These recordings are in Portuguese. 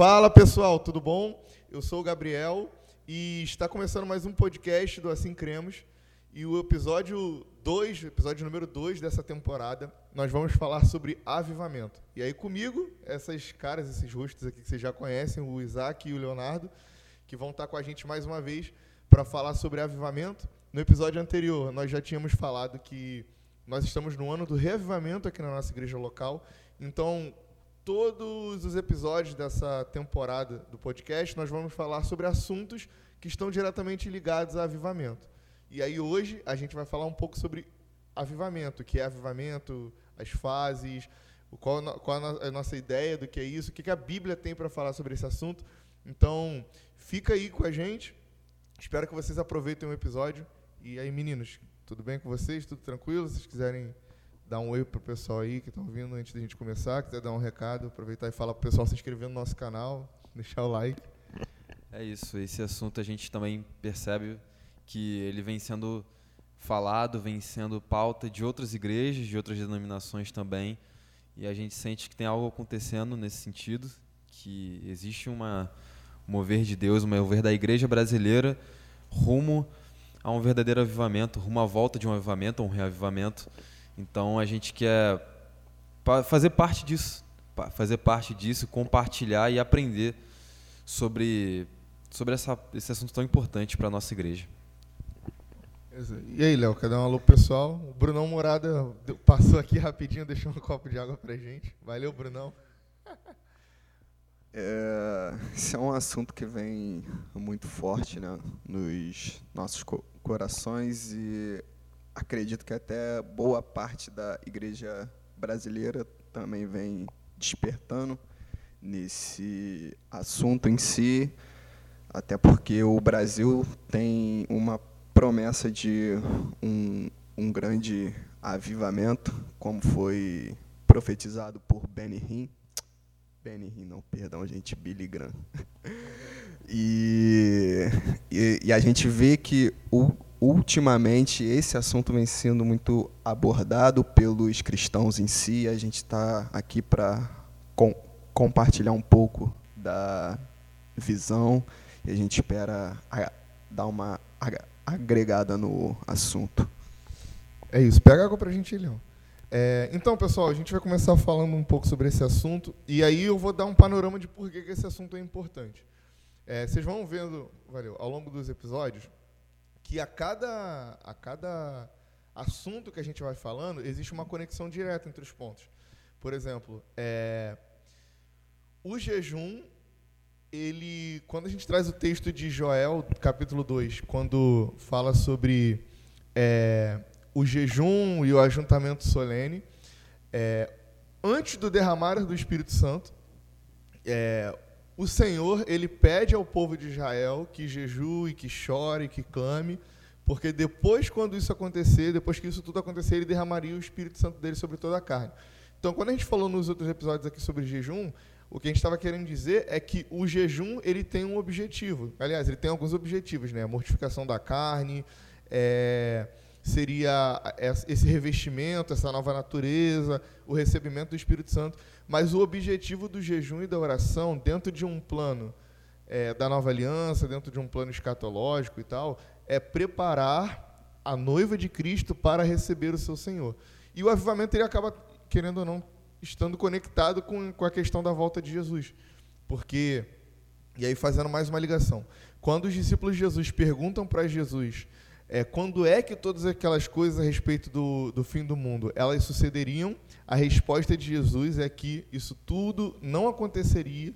Fala pessoal, tudo bom? Eu sou o Gabriel e está começando mais um podcast do Assim Cremos. E o episódio 2, episódio número 2 dessa temporada, nós vamos falar sobre avivamento. E aí comigo, essas caras, esses rostos aqui que vocês já conhecem, o Isaac e o Leonardo, que vão estar com a gente mais uma vez para falar sobre avivamento. No episódio anterior, nós já tínhamos falado que nós estamos no ano do reavivamento aqui na nossa igreja local. Então, todos os episódios dessa temporada do podcast, nós vamos falar sobre assuntos que estão diretamente ligados a avivamento. E aí hoje a gente vai falar um pouco sobre avivamento, o que é avivamento, as fases, qual, qual a nossa ideia do que é isso, o que a Bíblia tem para falar sobre esse assunto. Então, fica aí com a gente. Espero que vocês aproveitem o episódio. E aí, meninos, tudo bem com vocês? Tudo tranquilo? Se vocês quiserem dar um oi pro pessoal aí que estão vindo antes da gente começar, quiser dar um recado, aproveitar e falar pro pessoal se inscrever no nosso canal, deixar o like. É isso, esse assunto a gente também percebe que ele vem sendo falado, vem sendo pauta de outras igrejas, de outras denominações também, e a gente sente que tem algo acontecendo nesse sentido, que existe uma mover de Deus, um mover da igreja brasileira rumo a um verdadeiro avivamento, rumo à volta de um avivamento, um reavivamento. Então a gente quer fazer parte disso, fazer parte disso, compartilhar e aprender sobre, sobre essa, esse assunto tão importante para a nossa igreja. E aí, Léo, quer dar um alô pessoal? O Brunão Morada passou aqui rapidinho, deixou um copo de água pra gente. Valeu, Brunão. É, esse é um assunto que vem muito forte né, nos nossos co corações e acredito que até boa parte da igreja brasileira também vem despertando nesse assunto em si, até porque o Brasil tem uma promessa de um, um grande avivamento, como foi profetizado por Benny Hinn. Benny Hinn, não, perdão, gente, Billy Graham. E, e, e a gente vê que o, ultimamente esse assunto vem sendo muito abordado pelos cristãos em si. A gente está aqui para com, compartilhar um pouco da visão e a gente espera a, dar uma agregada no assunto. É isso. Pega água para a gente, Leão. É, então, pessoal, a gente vai começar falando um pouco sobre esse assunto e aí eu vou dar um panorama de por que esse assunto é importante. É, vocês vão vendo, valeu, ao longo dos episódios, que a cada, a cada assunto que a gente vai falando, existe uma conexão direta entre os pontos. Por exemplo, é, o jejum, ele, quando a gente traz o texto de Joel, capítulo 2, quando fala sobre é, o jejum e o ajuntamento solene, é, antes do derramar do Espírito Santo, é, o Senhor ele pede ao povo de Israel que jejue, que chore, que clame, porque depois, quando isso acontecer, depois que isso tudo acontecer, ele derramaria o Espírito Santo dele sobre toda a carne. Então, quando a gente falou nos outros episódios aqui sobre jejum, o que a gente estava querendo dizer é que o jejum ele tem um objetivo. Aliás, ele tem alguns objetivos, né? A mortificação da carne, é, seria esse revestimento, essa nova natureza, o recebimento do Espírito Santo. Mas o objetivo do jejum e da oração, dentro de um plano é, da nova aliança, dentro de um plano escatológico e tal, é preparar a noiva de Cristo para receber o seu Senhor. E o avivamento ele acaba, querendo ou não, estando conectado com, com a questão da volta de Jesus. Porque, e aí fazendo mais uma ligação, quando os discípulos de Jesus perguntam para Jesus é, quando é que todas aquelas coisas a respeito do, do fim do mundo elas sucederiam, a resposta de Jesus é que isso tudo não aconteceria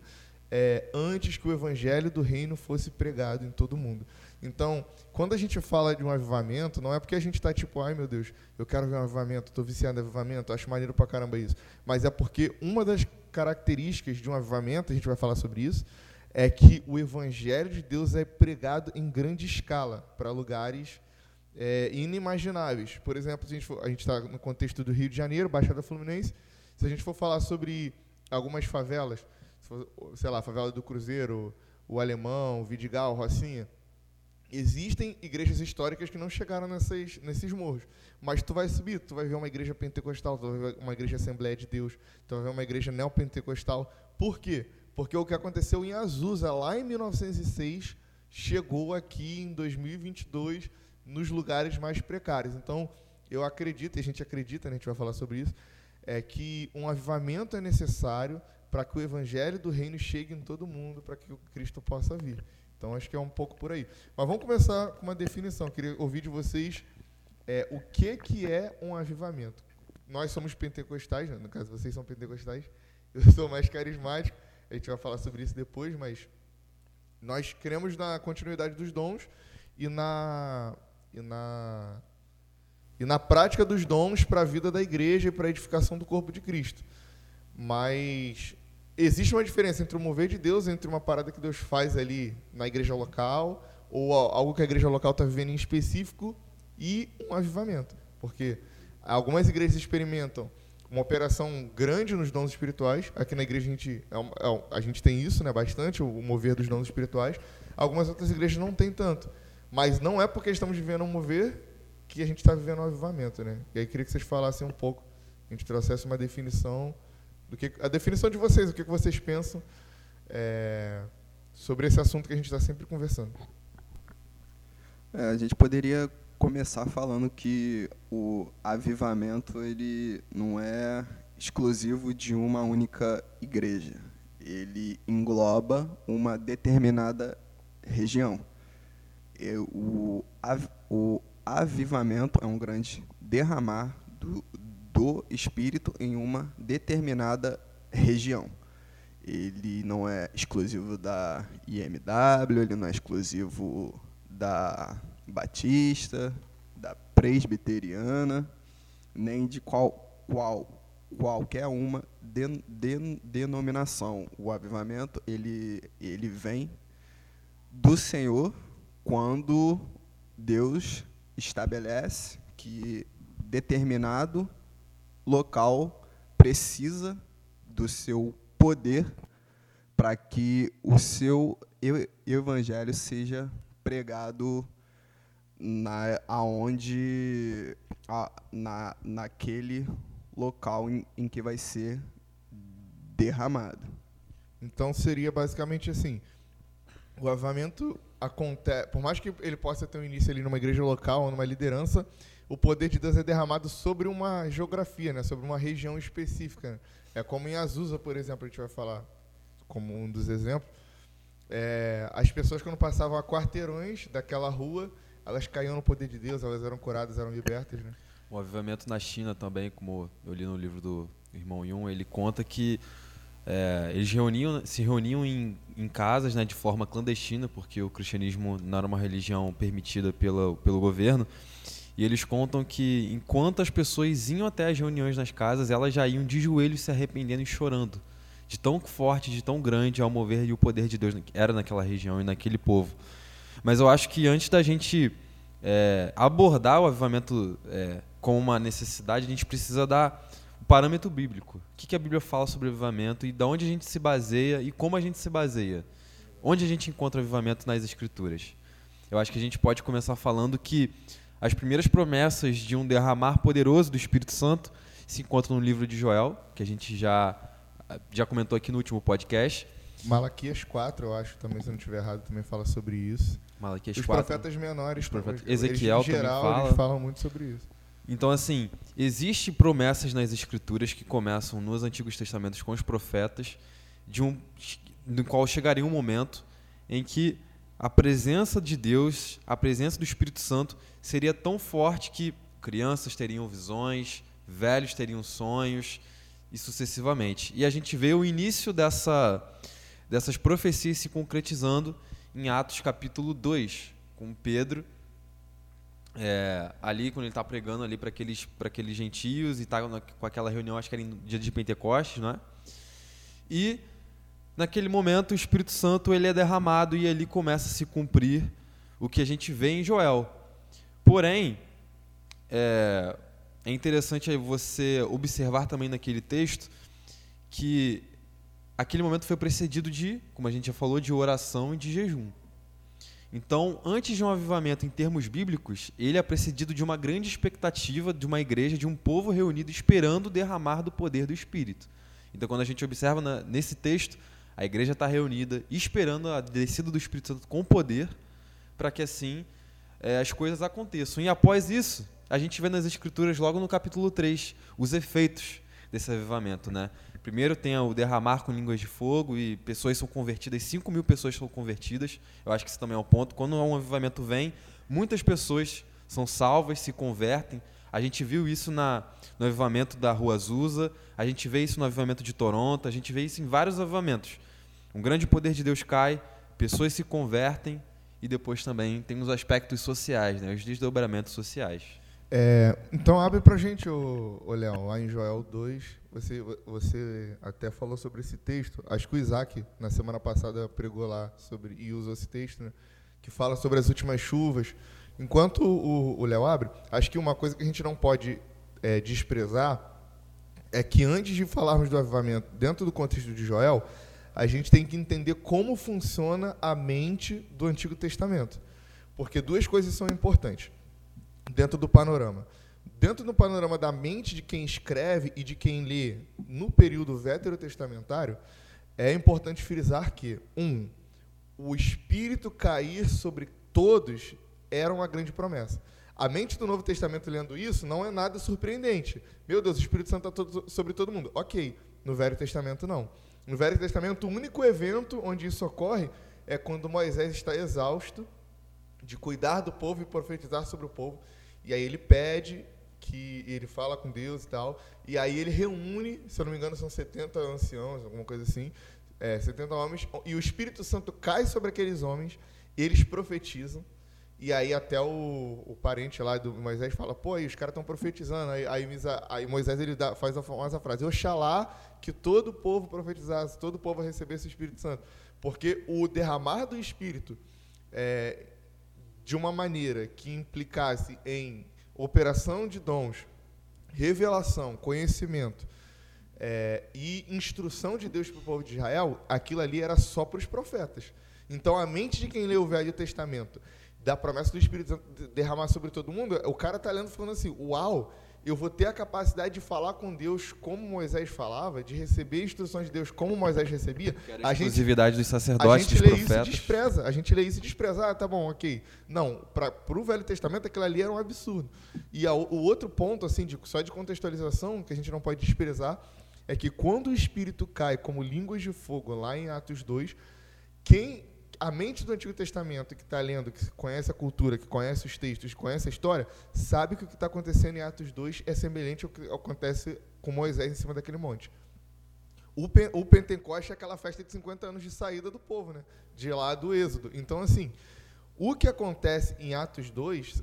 é, antes que o evangelho do reino fosse pregado em todo mundo. Então, quando a gente fala de um avivamento, não é porque a gente está tipo, ai meu Deus, eu quero ver um avivamento, estou viciado em avivamento, acho maneiro pra caramba isso. Mas é porque uma das características de um avivamento, a gente vai falar sobre isso, é que o evangelho de Deus é pregado em grande escala para lugares é, inimagináveis. Por exemplo, a gente está no contexto do Rio de Janeiro, Baixada Fluminense. Se a gente for falar sobre algumas favelas, sei lá, favela do Cruzeiro, o Alemão, Vidigal, Rocinha, existem igrejas históricas que não chegaram nessas, nesses morros. Mas tu vai subir, tu vai ver uma igreja pentecostal, tu vai ver uma igreja Assembleia de Deus, tu vai ver uma igreja neopentecostal. Por quê? Porque o que aconteceu em Azusa, lá em 1906, chegou aqui em 2022 nos lugares mais precários. Então, eu acredito, e a gente acredita, né, a gente vai falar sobre isso, é que um avivamento é necessário para que o evangelho do reino chegue em todo mundo, para que o Cristo possa vir. Então, acho que é um pouco por aí. Mas vamos começar com uma definição. queria ouvir de vocês é, o que, que é um avivamento. Nós somos pentecostais, né? no caso vocês são pentecostais, eu sou mais carismático, a gente vai falar sobre isso depois, mas nós cremos na continuidade dos dons e na, e na, e na prática dos dons para a vida da igreja e para a edificação do corpo de Cristo. Mas existe uma diferença entre o mover de Deus, entre uma parada que Deus faz ali na igreja local, ou algo que a igreja local está vivendo em específico, e um avivamento. Porque algumas igrejas experimentam uma operação grande nos dons espirituais. Aqui na igreja a gente, é, é, a gente tem isso né, bastante, o mover dos dons espirituais. Algumas outras igrejas não tem tanto. Mas não é porque estamos vivendo um mover que a gente está vivendo um avivamento. Né? E aí queria que vocês falassem um pouco, a gente trouxesse uma definição, do que a definição de vocês, o que vocês pensam é, sobre esse assunto que a gente está sempre conversando. É, a gente poderia começar falando que o avivamento ele não é exclusivo de uma única igreja. Ele engloba uma determinada região. O, o avivamento é um grande derramar do, do Espírito em uma determinada região. Ele não é exclusivo da IMW, ele não é exclusivo da batista, da presbiteriana, nem de qual, qual qualquer uma de, de, denominação. O avivamento ele, ele vem do Senhor quando Deus estabelece que determinado local precisa do seu poder para que o seu evangelho seja pregado na aonde a, na naquele local em, em que vai ser derramado. Então seria basicamente assim: o avamento acontece, por mais que ele possa ter um início ali numa igreja local ou numa liderança, o poder de Deus é derramado sobre uma geografia, né, sobre uma região específica. É como em Azusa, por exemplo, a gente vai falar como um dos exemplos. É, as pessoas quando passavam a quarteirões daquela rua, elas caíam no poder de Deus, elas eram curadas, eram libertas, né? O avivamento na China também, como eu li no livro do irmão Yun, ele conta que é, eles reuniam, se reuniam em, em casas né, de forma clandestina, porque o cristianismo não era uma religião permitida pela, pelo governo. E eles contam que enquanto as pessoas iam até as reuniões nas casas, elas já iam de joelhos se arrependendo e chorando. De tão forte, de tão grande ao mover e o poder de Deus era naquela região e naquele povo. Mas eu acho que antes da gente é, abordar o avivamento é, como uma necessidade, a gente precisa dar o parâmetro bíblico. O que, que a Bíblia fala sobre avivamento e de onde a gente se baseia e como a gente se baseia. Onde a gente encontra avivamento nas Escrituras. Eu acho que a gente pode começar falando que as primeiras promessas de um derramar poderoso do Espírito Santo se encontram no livro de Joel, que a gente já, já comentou aqui no último podcast. Malaquias 4, eu acho, também, se eu não estiver errado, também fala sobre isso. Malaquias Os 4. profetas menores, profeta- eles, Ezequiel em geral, também fala. eles falam muito sobre isso. Então, assim, existe promessas nas Escrituras que começam nos Antigos Testamentos com os profetas, de um, no qual chegaria um momento em que a presença de Deus, a presença do Espírito Santo, seria tão forte que crianças teriam visões, velhos teriam sonhos e sucessivamente. E a gente vê o início dessa, dessas profecias se concretizando em Atos capítulo 2, com Pedro é, ali quando ele está pregando ali para aqueles aqueles gentios e está com aquela reunião acho que era em dia de Pentecostes, não é? E naquele momento o Espírito Santo ele é derramado e ali começa a se cumprir o que a gente vê em Joel. Porém, é, é interessante você observar também naquele texto que aquele momento foi precedido de, como a gente já falou, de oração e de jejum. Então, antes de um avivamento em termos bíblicos, ele é precedido de uma grande expectativa de uma igreja, de um povo reunido esperando derramar do poder do Espírito. Então, quando a gente observa na, nesse texto, A igreja está reunida, esperando a descida do Espírito Santo com poder, para que assim é, as coisas aconteçam. E após isso, a gente vê nas Escrituras, logo no capítulo 3, os efeitos desse avivamento. Né? Primeiro tem o derramar com línguas de fogo e pessoas são convertidas, 5 mil pessoas são convertidas. Eu acho que isso também é um ponto. Quando um avivamento vem, muitas pessoas são salvas, se convertem. A gente viu isso na, no avivamento da Rua Azusa, a gente vê isso no avivamento de Toronto, a gente vê isso em vários avivamentos. Um grande poder de Deus cai, pessoas se convertem e depois também tem os aspectos sociais, né, os desdobramentos sociais. É, então abre pra gente, o, o Léo, lá em Joel 2, você, você até falou sobre esse texto. Acho que o Isaac, na semana passada, pregou lá sobre e usou esse texto, né, que fala sobre as últimas chuvas. Enquanto o Léo abre, acho que uma coisa que a gente não pode é, desprezar é que antes de falarmos do avivamento dentro do contexto de Joel, a gente tem que entender como funciona a mente do Antigo Testamento. Porque duas coisas são importantes dentro do panorama. Dentro do panorama da mente de quem escreve e de quem lê no período veterotestamentário, é importante frisar que, um, o Espírito cair sobre todos era uma grande promessa. A mente do Novo Testamento lendo isso não é nada surpreendente. Meu Deus, o Espírito Santo está sobre todo mundo. Ok, no Velho Testamento não. No Velho Testamento, o único evento onde isso ocorre é quando Moisés está exausto de cuidar do povo e profetizar sobre o povo. E aí ele pede que ele fala com Deus e tal. E aí ele reúne, se eu não me engano, são 70 anciãos, alguma coisa assim, é, 70 homens, e o Espírito Santo cai sobre aqueles homens, eles profetizam. E aí até o, o parente lá do Moisés fala, pô, aí os caras estão profetizando. Aí, aí, aí, Moisés ele dá, faz a famosa frase, Oxalá que todo o povo profetizasse, todo o povo recebesse o Espírito Santo. Porque o derramar do Espírito é, de uma maneira que implicasse em operação de dons, revelação, conhecimento é, e instrução de Deus para o povo de Israel, aquilo ali era só para os profetas. Então a mente de quem lê o Velho Testamento da promessa do Espírito Santo derramar sobre todo mundo, o cara está lendo falando assim: Uau, eu vou ter a capacidade de falar com Deus como Moisés falava, de receber instruções de Deus como Moisés recebia. A, a exclusividade dos sacerdotes, a gente lê profetas. Isso e despreza. A gente lê isso e despreza. Ah, tá bom, ok. Não, para o Velho Testamento aquilo ali era um absurdo. E a, o outro ponto, assim, de, só de contextualização, que a gente não pode desprezar, é que quando o Espírito cai como línguas de fogo lá em Atos 2, quem a mente do Antigo Testamento que está lendo, que conhece a cultura, que conhece os textos, conhece a história, sabe que o que está acontecendo em Atos 2 é semelhante ao que acontece com Moisés em cima daquele monte. O, o Pentecoste é aquela festa de 50 anos de saída do povo, né? de lá do Êxodo. Então, assim, o que acontece em Atos 2,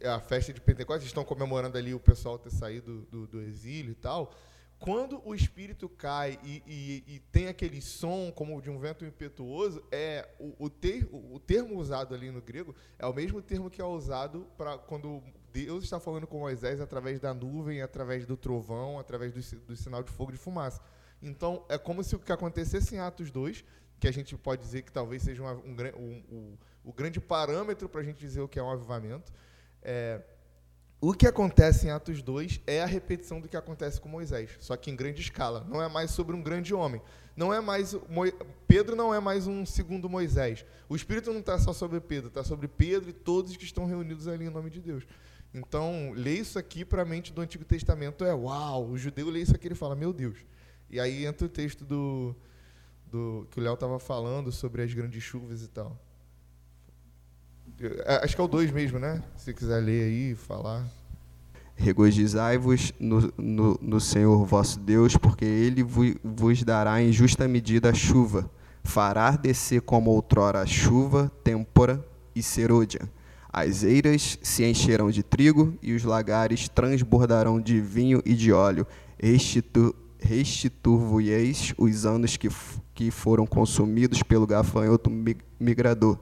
é a festa de Pentecostes, estão comemorando ali o pessoal ter saído do, do exílio e tal, quando o espírito cai e, e, e, tem aquele som como de um vento impetuoso, é o, o, ter, o, termo usado ali no grego é o mesmo termo que é usado para quando Deus está falando com Moisés através da nuvem, através do trovão, através do, do sinal de fogo e de fumaça. Então, é como se o que acontecesse em Atos 2, que a gente pode dizer que talvez seja um, um, um, o grande parâmetro para a gente dizer o que é um avivamento, é, o que acontece em Atos 2 é a repetição do que acontece com Moisés, só que em grande escala. Não é mais sobre um grande homem. Não é mais Pedro não é mais um segundo Moisés. O Espírito não está só sobre Pedro, está sobre Pedro e todos que estão reunidos ali em nome de Deus. Então, ler isso aqui para a mente do Antigo Testamento é uau. O judeu lê isso aqui e fala, meu Deus. E aí entra o texto do, do que o Léo estava falando sobre as grandes chuvas e tal. É, acho que é o 2 mesmo, né? Se quiser ler aí, falar. Regozijai-vos no, no, no, Senhor vosso Deus, porque Ele vos dará em justa medida a chuva. Fará descer como outrora a chuva, têmpora e serôdia. As eiras se encherão de trigo e os lagares transbordarão de vinho e de óleo. Restitu, restituvo-eis os anos que, que foram consumidos pelo gafanhoto migrador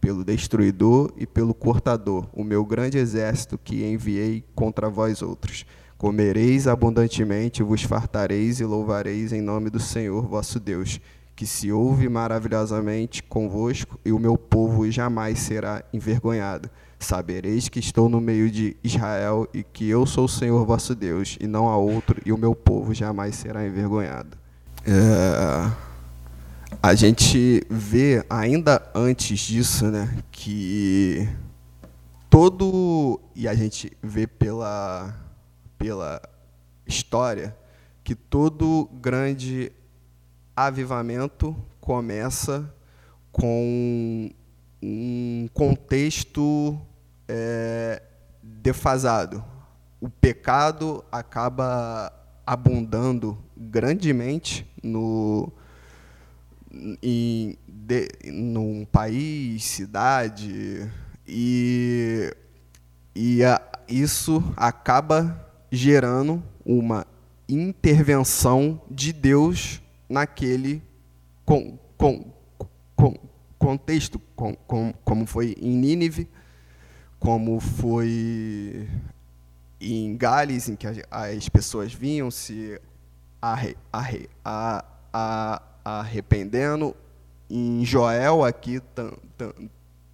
pelo destruidor e pelo cortador, o meu grande exército que enviei contra vós outros. Comereis abundantemente, vos fartareis e louvareis em nome do Senhor vosso Deus, que se ouve maravilhosamente convosco, e o meu povo jamais será envergonhado. Sabereis que estou no meio de Israel e que eu sou o Senhor vosso Deus, e não há outro, e o meu povo jamais será envergonhado. É... a gente vê ainda antes disso, né, que todo e a gente vê pela pela história que todo grande avivamento começa com um contexto é, defasado. O pecado acaba abundando grandemente no em de, num país, cidade e e a, isso acaba gerando uma intervenção de Deus naquele com, com, com, contexto, com, com, como foi em Nínive, como foi em Gales, em que as pessoas vinham se arre, arre, a, a, arrependendo, em Joel aqui tam, tam,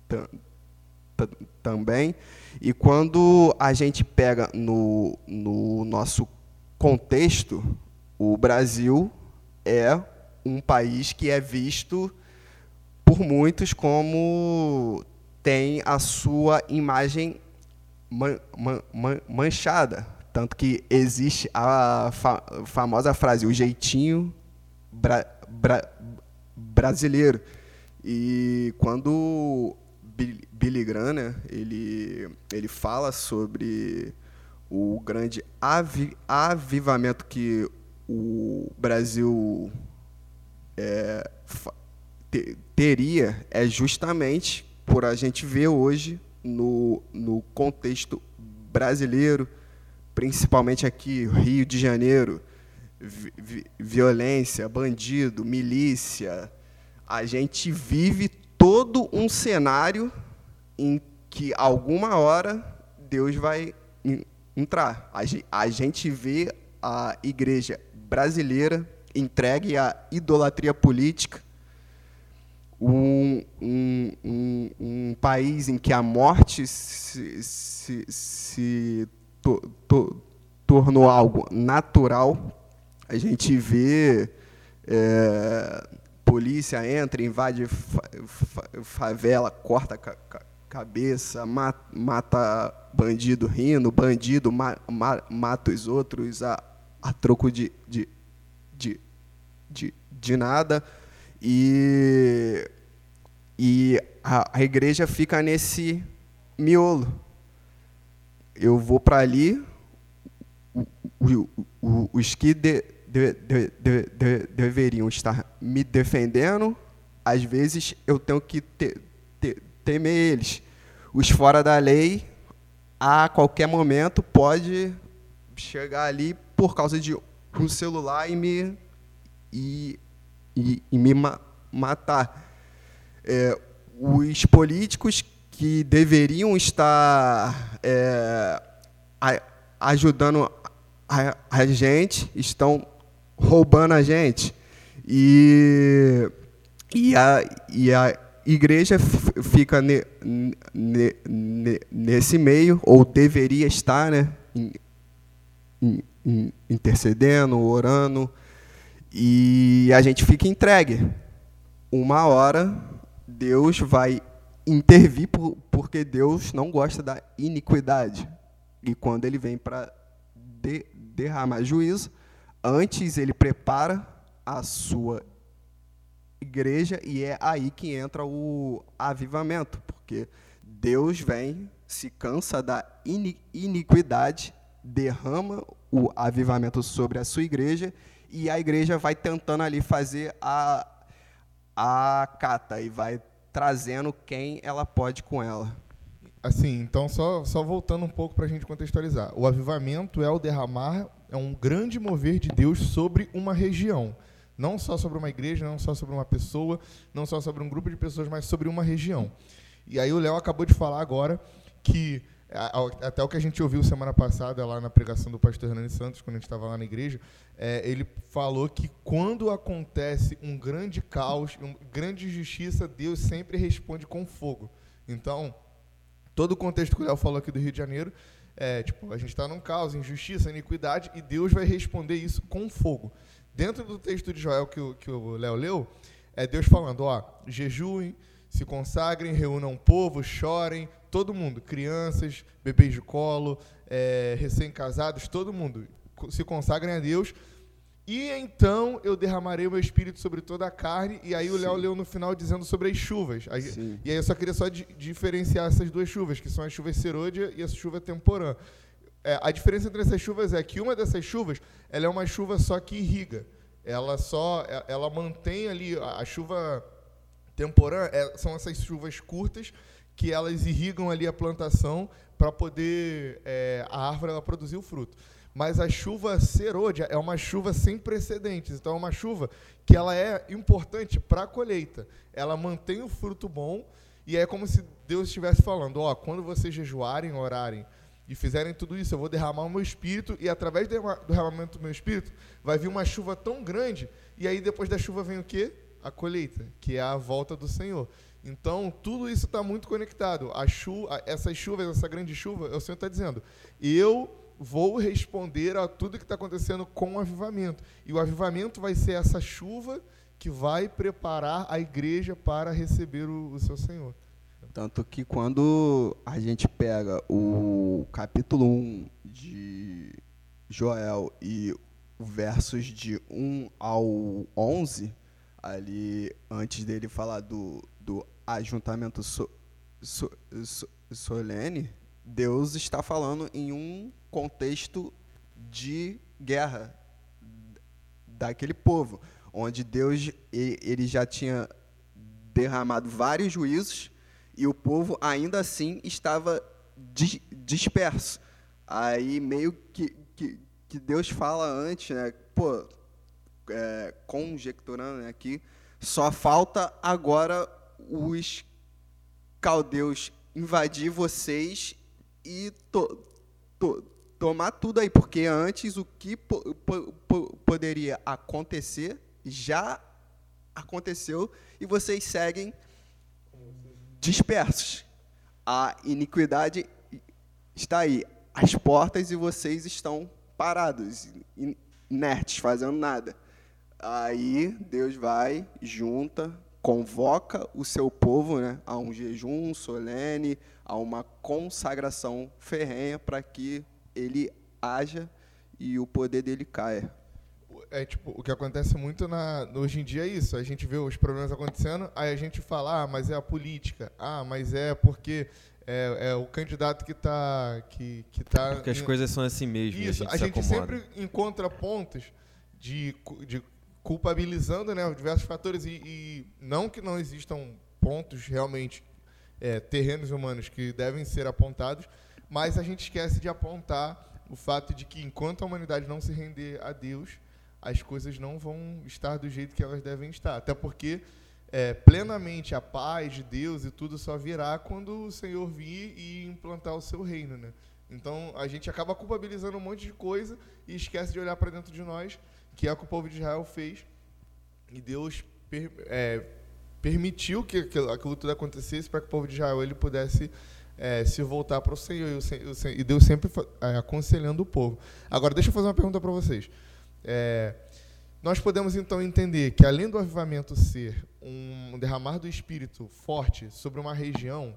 tam, também. E quando a gente pega no, no nosso contexto, o Brasil é um país que é visto por muitos como tem a sua imagem man, man, man, manchada. Tanto que existe a fa famosa frase, o jeitinho bra bra brasileiro. E quando Billy Graham, né, ele, ele fala sobre o grande avi avivamento que o Brasil é, te teria é justamente por a gente ver hoje no, no contexto brasileiro, principalmente aqui, Rio de Janeiro, vi violência, bandido, milícia. A gente vive todo um cenário em que alguma hora Deus vai entrar. A gente vê a igreja brasileira entregue à idolatria política, um, um, um, um país em que a morte se, se, se to, to, tornou algo natural. A gente vê é, polícia entra, invade fa, fa, favela, corta ca, cabeça, mata, mata, bandido rindo, bandido ma, ma, mata os outros a, a troco de, de, de, de, de nada. E, e a, a igreja fica nesse miolo. Eu vou para ali, os que de, de, de, deveriam estar me defendendo, às vezes eu tenho que te, te, temer eles. Os fora da lei, a qualquer momento, pode chegar ali por causa de um celular e me, e, e, e me ma matar. É, os políticos que deveriam estar é, a, ajudando a, a, gente estão roubando a gente. E, e, a, e a igreja fica ne, ne, ne, nesse meio, ou deveria estar, né? intercedendo, orando, e a gente fica entregue. Uma hora Deus vai intervir por, porque Deus não gosta da iniquidade. E quando ele vem para de, derramar juízo, antes ele prepara a sua igreja e é aí que entra o avivamento, porque Deus vem, se cansa da iniquidade derrama o avivamento sobre a sua igreja e a igreja vai tentando ali fazer a, a cata e vai trazendo quem ela pode com ela. Assim, então só, só voltando um pouco para a gente contextualizar. O avivamento é o derramar, é um grande mover de Deus sobre uma região. Não só sobre uma igreja, não só sobre uma pessoa, não só sobre um grupo de pessoas, mas sobre uma região. E aí o Léo acabou de falar agora que até o que a gente ouviu semana passada lá na pregação do pastor Hernani Santos, quando a gente estava lá na igreja, é, ele falou que quando acontece um grande caos, uma grande injustiça, Deus sempre responde com fogo. Então, todo o contexto que o Léo falou aqui do Rio de Janeiro, é, tipo, a gente está num caos, injustiça, iniquidade, e Deus vai responder isso com fogo. Dentro do texto de Joel que o, que o Léo leu, É Deus falando, ó, jejuem, se consagrem, reúnam o povo, chorem, todo mundo, crianças, bebês de colo, é, recém-casados, todo mundo, se consagrem a Deus. E então eu derramarei o meu espírito sobre toda a carne. E aí o Léo leu no final dizendo sobre as chuvas. Aí, e aí eu só queria só di diferenciar essas duas chuvas, que são as chuvas serôdia e a chuva temporã. É, a diferença entre essas chuvas é que uma dessas chuvas ela é uma chuva só que irriga. Ela só é, ela mantém ali a, a chuva temporã é, são essas chuvas curtas que elas irrigam ali a plantação para poder é, a árvore ela produzir o fruto. Mas a chuva serôdia é uma chuva sem precedentes. Então é uma chuva que ela é importante para a colheita. Ela mantém o fruto bom e é como se Deus estivesse falando, ó, quando vocês jejuarem, orarem e fizerem tudo isso, eu vou derramar o meu espírito, e através do derramamento do meu espírito, vai vir uma chuva tão grande, e aí depois da chuva vem o quê? A colheita, que é a volta do Senhor. Então, tudo isso está muito conectado. A chuva, essas chuvas, essa grande chuva, o Senhor está dizendo, eu vou responder a tudo que está acontecendo com o avivamento. E o avivamento vai ser essa chuva que vai preparar a igreja para receber o, o seu Senhor. Tanto que quando a gente pega o capítulo 1 de Joel e versos de 1 ao 11, ali antes dele falar do, do ajuntamento so, so, so, solene, Deus está falando em um contexto de guerra daquele povo, onde Deus ele já tinha derramado vários juízos e o povo ainda assim estava disperso. Aí meio que, que, que Deus fala antes, né? Pô, é, conjecturando né, aqui, só falta agora os caldeus invadir vocês e to, to, tomar tudo aí, porque antes o que po, po, po, poderia acontecer já aconteceu e vocês seguem dispersos. A iniquidade está aí, às portas, e vocês estão parados, inertes, fazendo nada. Aí Deus vai, junta, convoca o seu povo né, a um jejum solene, a uma consagração ferrenha para que ele haja e o poder dele caia é tipo, o que acontece muito na, hoje em dia é isso. A gente vê os problemas acontecendo, aí a gente fala, ah, mas é a política. Ah, mas é porque é, é o candidato que está que, que tá Porque as coisas são assim mesmo. Isso, a gente, a gente sempre encontra pontos de, de culpabilizando né, diversos fatores e, e não que não existam pontos realmente é, terrenos humanos que devem ser apontados, mas a gente esquece de apontar o fato de que enquanto a humanidade não se render a Deus, as coisas não vão estar do jeito que elas devem estar. Até porque é, plenamente a paz de Deus e tudo só virá quando o Senhor vir e implantar o seu reino. Né? Então a gente acaba culpabilizando um monte de coisa e esquece de olhar para dentro de nós, que é o que o povo de Israel fez. E Deus per, é, permitiu que aquilo, aquilo, tudo acontecesse para que o povo de Israel ele pudesse é, se voltar para o Senhor. E, Deus sempre é, aconselhando o povo. Agora, deixa eu fazer uma pergunta para vocês. É, nós podemos então entender que, além do avivamento ser um derramar do Espírito forte sobre uma região,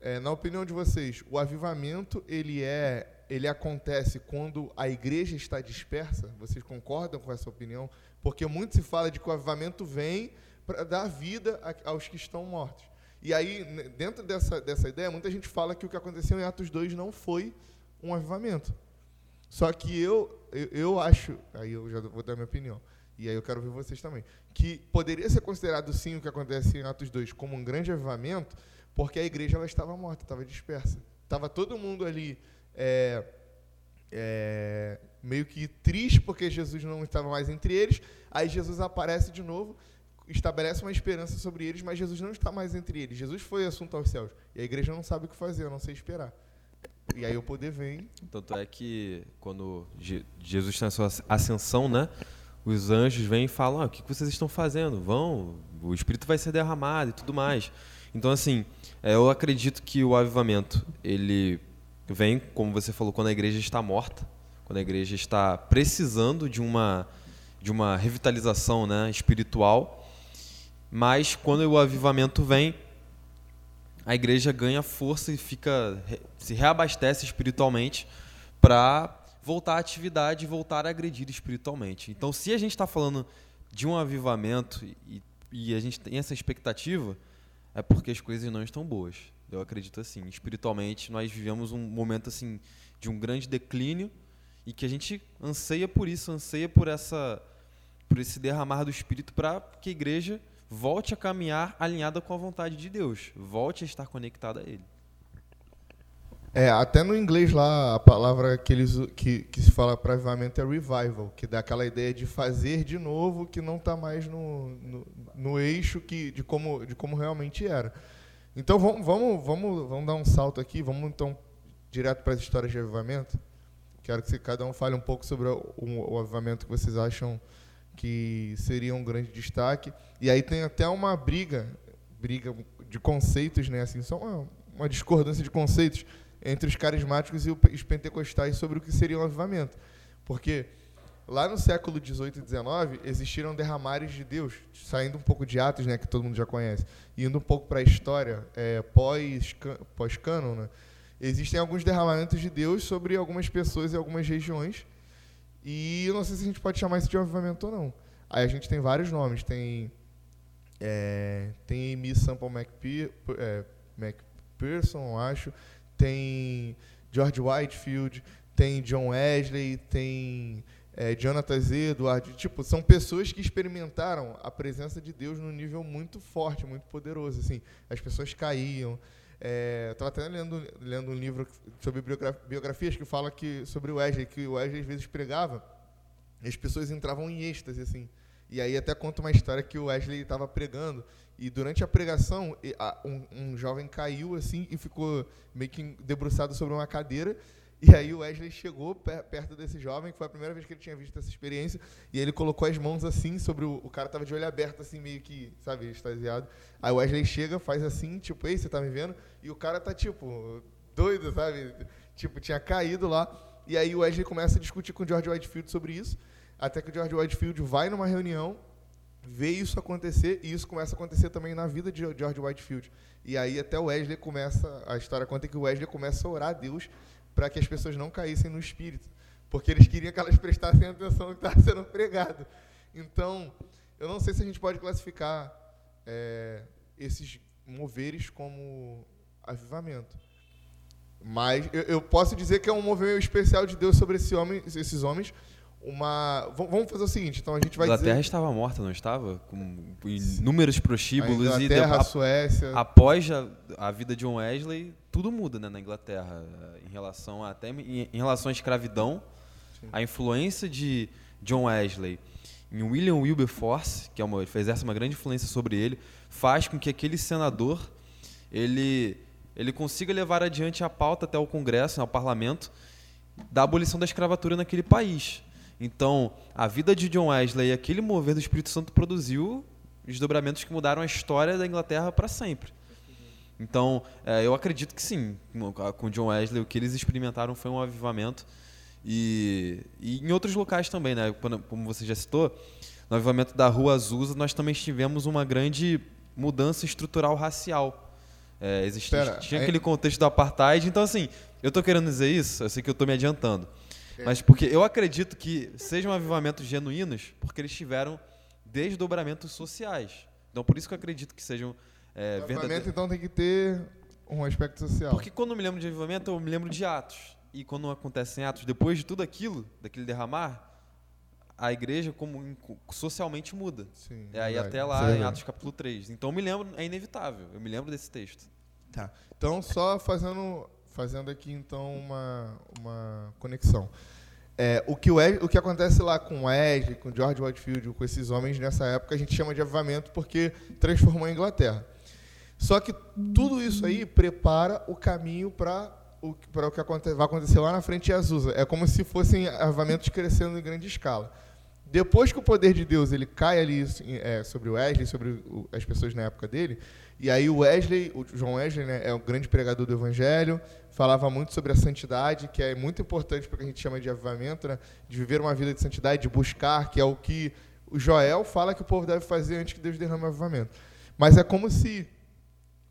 é, na opinião de vocês, o avivamento ele é, ele acontece quando a igreja está dispersa? Vocês concordam com essa opinião? Porque muito se fala de que o avivamento vem para dar vida aos que estão mortos. E aí, dentro dessa, dessa ideia, muita gente fala que o que aconteceu em Atos 2 não foi um avivamento. Só que eu, eu, eu, acho, aí eu já vou dar minha opinião, e aí eu quero ver vocês também, que poderia ser considerado sim o que acontece em Atos 2 como um grande avivamento, porque a igreja ela estava morta, estava dispersa. Estava todo mundo ali é, é, meio que triste porque Jesus não estava mais entre eles. Aí Jesus aparece de novo, estabelece uma esperança sobre eles, mas Jesus não está mais entre eles. Jesus foi assunto aos céus. E a igreja não sabe o que fazer, não sei esperar. E aí o poder vem. Tanto é que quando Jesus tem a sua ascensão, né? Os anjos vêm e falam: ah, o que vocês estão fazendo? Vão, o Espírito vai ser derramado e tudo mais. Então, assim, é, eu acredito que o avivamento, ele vem, como você falou, quando a igreja está morta, quando a igreja está precisando de uma, de uma revitalização né, espiritual. Mas quando o avivamento vem, a igreja ganha força e fica se reabastece espiritualmente para voltar à atividade e voltar a agredir espiritualmente. Então, se a gente está falando de um avivamento e, e a gente tem essa expectativa, é porque as coisas não estão boas. Eu acredito assim. Espiritualmente, nós vivemos um momento assim de um grande declínio e que a gente anseia por isso, anseia por essa por esse derramar do espírito para que a igreja volte a caminhar alinhada com a vontade de Deus, volte a estar conectada a ele. É, até no inglês lá, a palavra que, eles, que, que se fala para avivamento é revival, que dá aquela ideia de fazer de novo que não está mais no, no, no, eixo que, de, como, de como realmente era. Então vamos, vamos, vamos, vamos dar um salto aqui, vamos então direto para as histórias de avivamento. Quero que cada um fale um pouco sobre o, o avivamento que vocês acham que seria um grande destaque. E aí tem até uma briga, briga de conceitos, né? Assim, só uma, uma discordância de conceitos entre os carismáticos e os pentecostais sobre o que seria um avivamento. Porque lá no século XVIII e XIX existiram derramares de Deus, saindo um pouco de Atos, né, que todo mundo já conhece, e indo um pouco para a história é, pós-cânon, né, existem alguns derramamentos de Deus sobre algumas pessoas e algumas regiões, e eu não sei se a gente pode chamar isso de avivamento ou não. Aí a gente tem vários nomes, tem é, tem Amy Sample McPherson, é, McPherson, acho, tem George Whitefield, tem John Wesley, tem é, Jonathan Z. Tipo, são pessoas que experimentaram a presença de Deus num nível muito forte, muito poderoso. Assim, as pessoas caíam. É, Estava até lendo, lendo um livro sobre biografias que fala que, sobre o Wesley, que o Wesley às vezes pregava e as pessoas entravam em êxtase, assim. E aí até conta uma história que o Wesley estava pregando e durante a pregação um, um, jovem caiu assim e ficou meio que debruçado sobre uma cadeira e aí o Wesley chegou perto desse jovem, que foi a primeira vez que ele tinha visto essa experiência, e ele colocou as mãos assim sobre o, o cara tava de olho aberto assim meio que, sabe, extasiado. Aí o Wesley chega, faz assim, tipo, ei, você tá me vendo? E o cara tá tipo doido, sabe? Tipo, tinha caído lá. E aí o Wesley começa a discutir com o George Whitefield sobre isso. Até que o George Whitefield vai numa reunião, vê isso acontecer, e isso começa a acontecer também na vida de George Whitefield. E aí até o Wesley começa, a história conta que o Wesley começa a orar a Deus para que as pessoas não caíssem no espírito, porque eles queriam que elas prestassem atenção no que estava sendo pregado. Então, eu não sei se a gente pode classificar é, esses moveres como avivamento. Mas eu, eu, posso dizer que é um movimento especial de Deus sobre esse homem, esses homens, uma. Vamos fazer o seguinte, então a gente vai. Inglaterra dizer... estava morta, não estava? Com inúmeros prostíbulos a Inglaterra, e a Suécia. Após a, a, vida de John Wesley, tudo muda né, na Inglaterra em relação a, até em, em relação à escravidão, Sim. a influência de John Wesley em William Wilberforce, que é uma, exerce uma grande influência sobre ele, faz com que aquele senador ele ele consiga levar adiante a pauta até o Congresso, ao Parlamento, da abolição da escravatura naquele país. Então, a vida de John Wesley e aquele mover do Espírito Santo produziu desdobramentos que mudaram a história da Inglaterra para sempre. Então, é, eu acredito que sim, com John Wesley, o que eles experimentaram foi um avivamento. E, e em outros locais também, né? como você já citou, no avivamento da Rua Azusa, nós também tivemos uma grande mudança estrutural racial. É, existia, Pera, tinha é... aquele contexto do apartheid. Então, assim, eu estou querendo dizer isso, eu sei que eu estou me adiantando. É. Mas porque eu acredito que sejam avivamentos genuínos, porque eles tiveram desdobramentos sociais. Então, por isso que eu acredito que sejam é, verdadeiros. então, tem que ter um aspecto social. Porque quando eu me lembro de avivamento, eu me lembro de Atos. E quando acontecem Atos, depois de tudo aquilo, daquele derramar, a igreja como socialmente muda. Sim, é aí até lá Sim. em Atos capítulo 3. Então eu me lembro, é inevitável. Eu me lembro desse texto. Tá. Então só fazendo fazendo aqui então uma, uma conexão. É, o, que o, Ed, o que acontece lá com o Ed, com George Whitefield, com esses homens nessa época, a gente chama de avivamento porque transformou a Inglaterra. Só que tudo isso aí prepara o caminho para o, para o que aconte, vai acontecer lá na frente em Azusa. É como se fossem avivamentos crescendo em grande escala. Depois que o poder de Deus ele cai ali é, sobre o Wesley, sobre o, as pessoas na época dele, e aí o Wesley, o João Wesley, né, é o grande pregador do Evangelho, falava muito sobre a santidade, que é muito importante para o que a gente chama de avivamento, né, de viver uma vida de santidade, de buscar, que é o que o Joel fala que o povo deve fazer antes que Deus derrame o avivamento. Mas é como se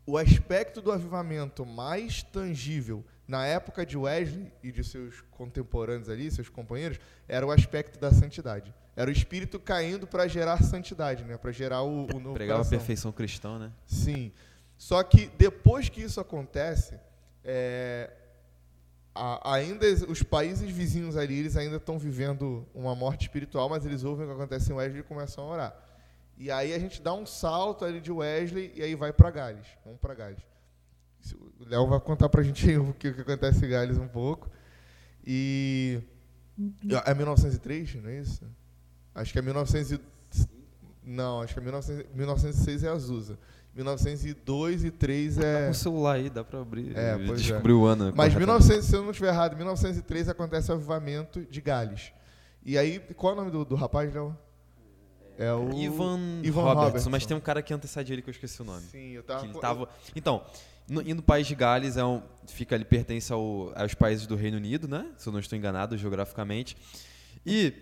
o aspecto do avivamento mais tangível na época de Wesley e de seus contemporâneos ali, seus companheiros, era o aspecto da santidade. Era o espírito caindo para gerar santidade, né? para gerar o, o novo Pregava a perfeição cristã, né? Sim. Só que depois que isso acontece, é, a- ainda os países vizinhos ali, eles ainda estão vivendo uma morte espiritual, mas eles ouvem o que acontece em Wesley e começam a orar. E aí a gente dá um salto ali de Wesley e aí vai para Gales. Vamos para Gales. O Léo vai contar pra gente aí o que, o que acontece em Gales um pouco. E. É 1903, não é isso? Acho que é 1900. e- Não, acho que é 1900 1906 é Azusa. 1902 e 3 é. Com o celular aí, dá pra abrir. É, é. Descobrir o ano. Mas corretamente. 1900, se eu não estiver errado, 1903 acontece o avivamento de Gales. E aí, qual é o nome do, do rapaz, Léo? É o Ivan, Ivan Robertson, Robertson. mas tem um cara que antecede ele que eu esqueci o nome. Sim, eu tava. que ele tava... Então, no, e no país de Gales é um, fica ali pertence ao, aos países do Reino Unido, né? Se eu não estou enganado geograficamente. E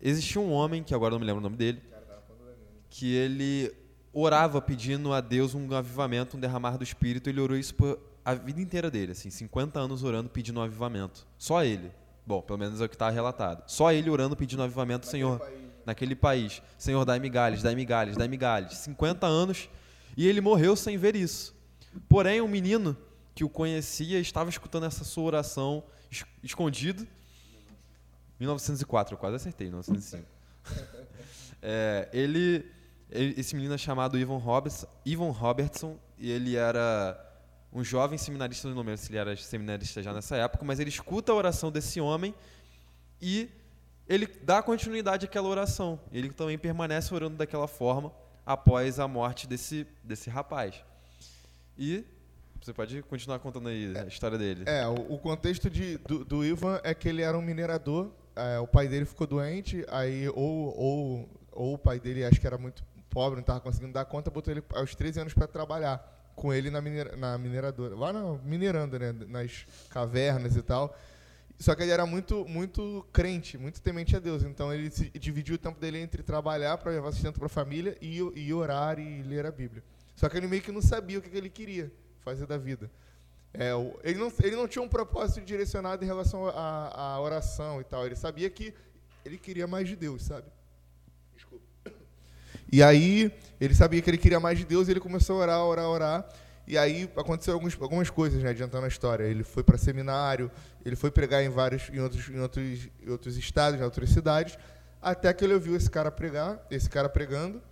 existia um homem que agora eu não me lembro o nome dele, que ele orava pedindo a Deus um avivamento, um derramar do Espírito. Ele orou isso por a vida inteira dele, assim, 50 anos orando pedindo um avivamento. Só ele. Bom, pelo menos é o que está relatado. Só ele orando pedindo um avivamento, Senhor naquele país. Senhor, dai-me galhos, dai-me galhos, dai-me galhos. 50 anos e ele morreu sem ver isso. Porém, um menino que o conhecia estava escutando essa sua oração es- escondido. 1904, eu quase acertei, 1905. É, ele, esse menino é chamado Ivan Robertson, Robertson e ele era um jovem seminarista, não lembro se ele era seminarista já nessa época, mas ele escuta a oração desse homem e ele dá continuidade àquela oração. Ele também permanece orando daquela forma após a morte desse, desse rapaz. E você pode continuar contando aí a história dele. É, o, o contexto de, do, do Ivan é que ele era um minerador. é, o pai dele ficou doente, aí ou, ou, ou o pai dele acho que era muito pobre, não estava conseguindo dar conta, botou ele aos 13 anos para trabalhar com ele na, minera, na mineradora. Lá na minerando, né? Nas cavernas e tal. Só que ele era muito, muito crente, muito temente a Deus. Então ele dividiu o tempo dele entre trabalhar para levar sustento para a família e, e orar e ler a Bíblia. Só que ele meio que não sabia o que, ele queria fazer da vida. É, ele, não, ele não tinha um propósito direcionado em relação à à oração e tal. Ele sabia que ele queria mais de Deus, sabe? Desculpa. E aí, ele sabia que ele queria mais de Deus e ele começou a orar, orar, orar. E aí aconteceu alguns, algumas coisas, né, adiantando a história. Ele foi para seminário, ele foi pregar em vários, em outros, em outros, em outros estados, em outras cidades, até que ele ouviu esse cara pregar, esse cara pregando.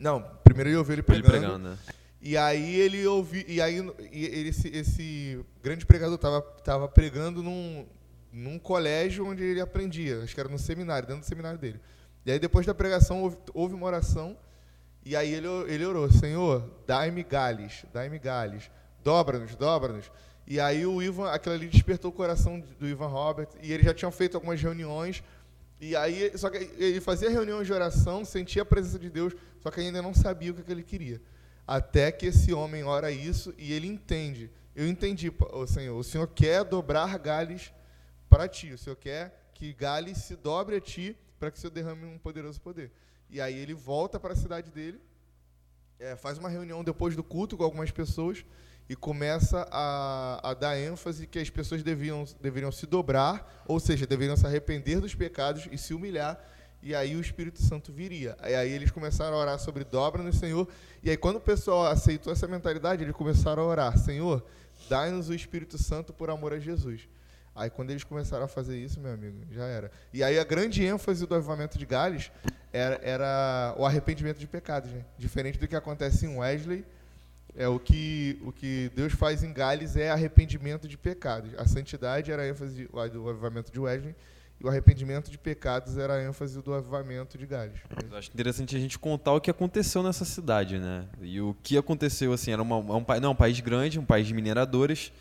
Não, primeiro ele ouviu ele Ele pregando. pregando, né? E aí ele ouvi, e aí e ele- esse, esse grande pregador estava tava pregando num, num colégio onde ele aprendia, acho que era no seminário, dentro do seminário dele. E aí depois da pregação houve, houve uma oração, e aí ele, ele orou, Senhor, dai-me gales, dai-me gales, dobra-nos, dobra-nos. E aí o Ivan, aquilo ali despertou o coração do Ivan Robert, e eles já tinham feito algumas reuniões, e aí, só que ele fazia reuniões de oração, sentia a presença de Deus, só que ainda não sabia o que, ele queria. Até que esse homem ora isso e ele entende. Eu entendi, ó Senhor, o Senhor quer dobrar Gales para ti. O Senhor quer que Gales se dobre a ti para que o Senhor derrame um poderoso poder. E aí ele volta para a cidade dele, é, faz uma reunião depois do culto com algumas pessoas e começa a, a dar ênfase que as pessoas deviam, deveriam se dobrar, ou seja, deveriam se arrepender dos pecados e se humilhar, e aí o Espírito Santo viria. E aí eles começaram a orar sobre dobra no Senhor, e aí quando o pessoal aceitou essa mentalidade, eles começaram a orar, Senhor, dai-nos o Espírito Santo por amor a Jesus. Aí quando eles começaram a fazer isso, meu amigo, já era. E aí a grande ênfase do avivamento de Gales era, era o arrependimento de pecados, né? Diferente do que acontece em Wesley, é o que o que Deus faz em Gales é arrependimento de pecados. A santidade era a ênfase lá do avivamento de Wesley e o arrependimento de pecados era a ênfase do avivamento de Gales. Eu acho interessante a gente contar o que aconteceu nessa cidade, né? E o que aconteceu, assim, era uma, é um, não, um país grande, um país de mineradores,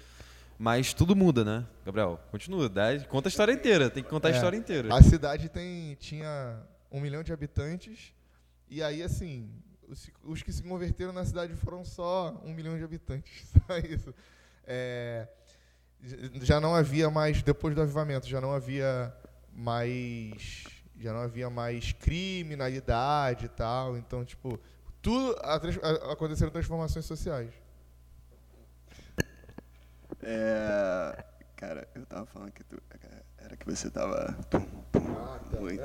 mas tudo muda, né? Gabriel, continua, dá, conta a história inteira, tem que contar a É, história inteira. A cidade tem tinha um milhão de habitantes e aí assim os, os que se converteram na cidade foram só um milhão de habitantes, só isso. É, já não havia mais depois do avivamento, já não havia mais já não havia mais criminalidade e tal. Então, tipo, tudo a, a, aconteceram transformações sociais. É, cara, eu tava falando que tu, era que você tava ah, tá. muito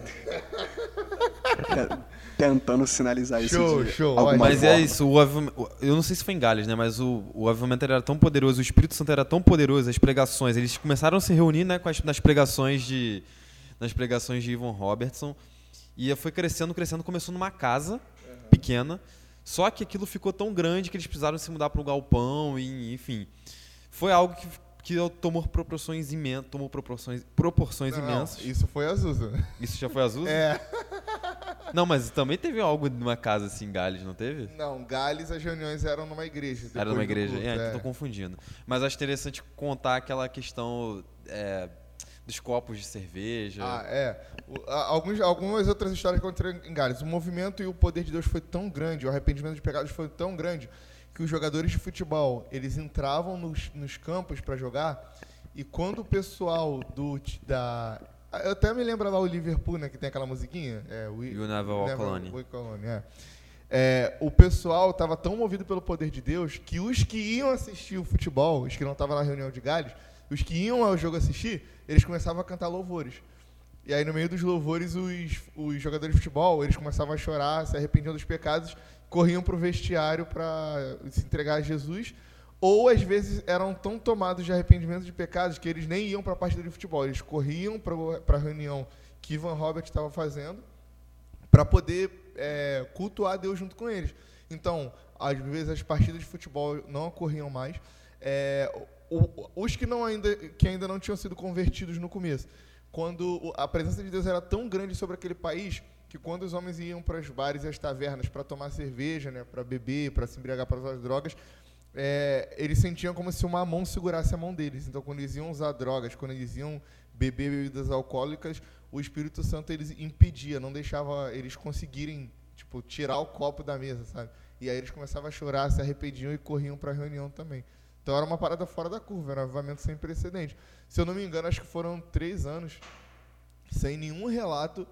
tentando sinalizar isso. Show, show. Mas forma. é isso, o eu não sei se foi em Gales, né? Mas o, o avivamento era tão poderoso, o Espírito Santo era tão poderoso, as pregações, eles começaram a se reunir, né, com as, nas pregações de nas pregações de Ivan Robertson e foi crescendo, crescendo, começou numa casa uhum. pequena. Só que aquilo ficou tão grande que eles precisaram se mudar para o galpão e, enfim, foi algo que que tomou proporções imensas, tomou proporções, proporções não, imensas. isso foi Azusa. Isso já foi Azusa? É. Não, mas também teve algo numa casa assim em Gales, não teve? Não, Gales as reuniões eram numa igreja. Era numa igreja, culto, é, é. tô confundindo. Mas acho interessante contar aquela questão é, dos copos de cerveja. Ah, é. Alguns, algumas outras histórias que aconteceram em Gales. O movimento e o poder de Deus foi tão grande, o arrependimento de pecados foi tão grande que os jogadores de futebol eles entravam nos, nos campos para jogar e quando o pessoal do da eu até me lembro lá o Liverpool, né, que tem aquela musiquinha, é, o You Never Walk Alone. É. É, o pessoal estava tão movido pelo poder de Deus que os que iam assistir o futebol, os que não estavam na reunião de Gales, os que iam ao jogo assistir, eles começavam a cantar louvores. E aí, no meio dos louvores, os, os jogadores de futebol, eles começavam a chorar, se arrependiam dos pecados corriam para o vestiário para se entregar a Jesus, ou às vezes eram tão tomados de arrependimento de pecados que eles nem iam para a partida de futebol, eles corriam para a reunião que Ivan Robert estava fazendo para poder é, cultuar Deus junto com eles. Então, às vezes as partidas de futebol não ocorriam mais. É, os que, não ainda, que ainda não tinham sido convertidos no começo, quando a presença de Deus era tão grande sobre aquele país, que quando os homens iam para os bares e as tavernas para tomar cerveja, né, para beber, para se embriagar para usar drogas, é, eles sentiam como se uma mão segurasse a mão deles. Então, quando eles iam usar drogas, quando eles iam beber bebidas alcoólicas, o Espírito Santo eles impedia, não deixava eles conseguirem tipo tirar o copo da mesa, sabe? E aí eles começavam a chorar, se arrependiam e corriam para a reunião também. Então era uma parada fora da curva, era um avivamento sem precedente. Se eu não me engano, acho que foram três anos sem nenhum relato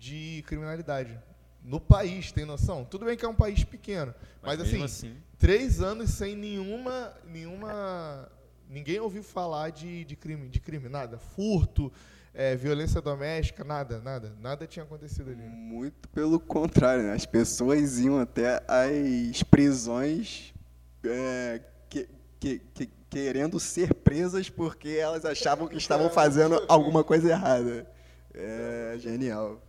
de criminalidade. No país, tem noção? Tudo bem que é um país pequeno, mas, mas assim, assim, três anos sem nenhuma, nenhuma, ninguém ouviu falar de, de crime, de crime, nada, furto, é, violência doméstica, nada, nada, nada tinha acontecido ali. Muito pelo contrário, né? as pessoas iam até as prisões é, que, que, que, querendo ser presas porque elas achavam que estavam fazendo alguma coisa errada. É genial.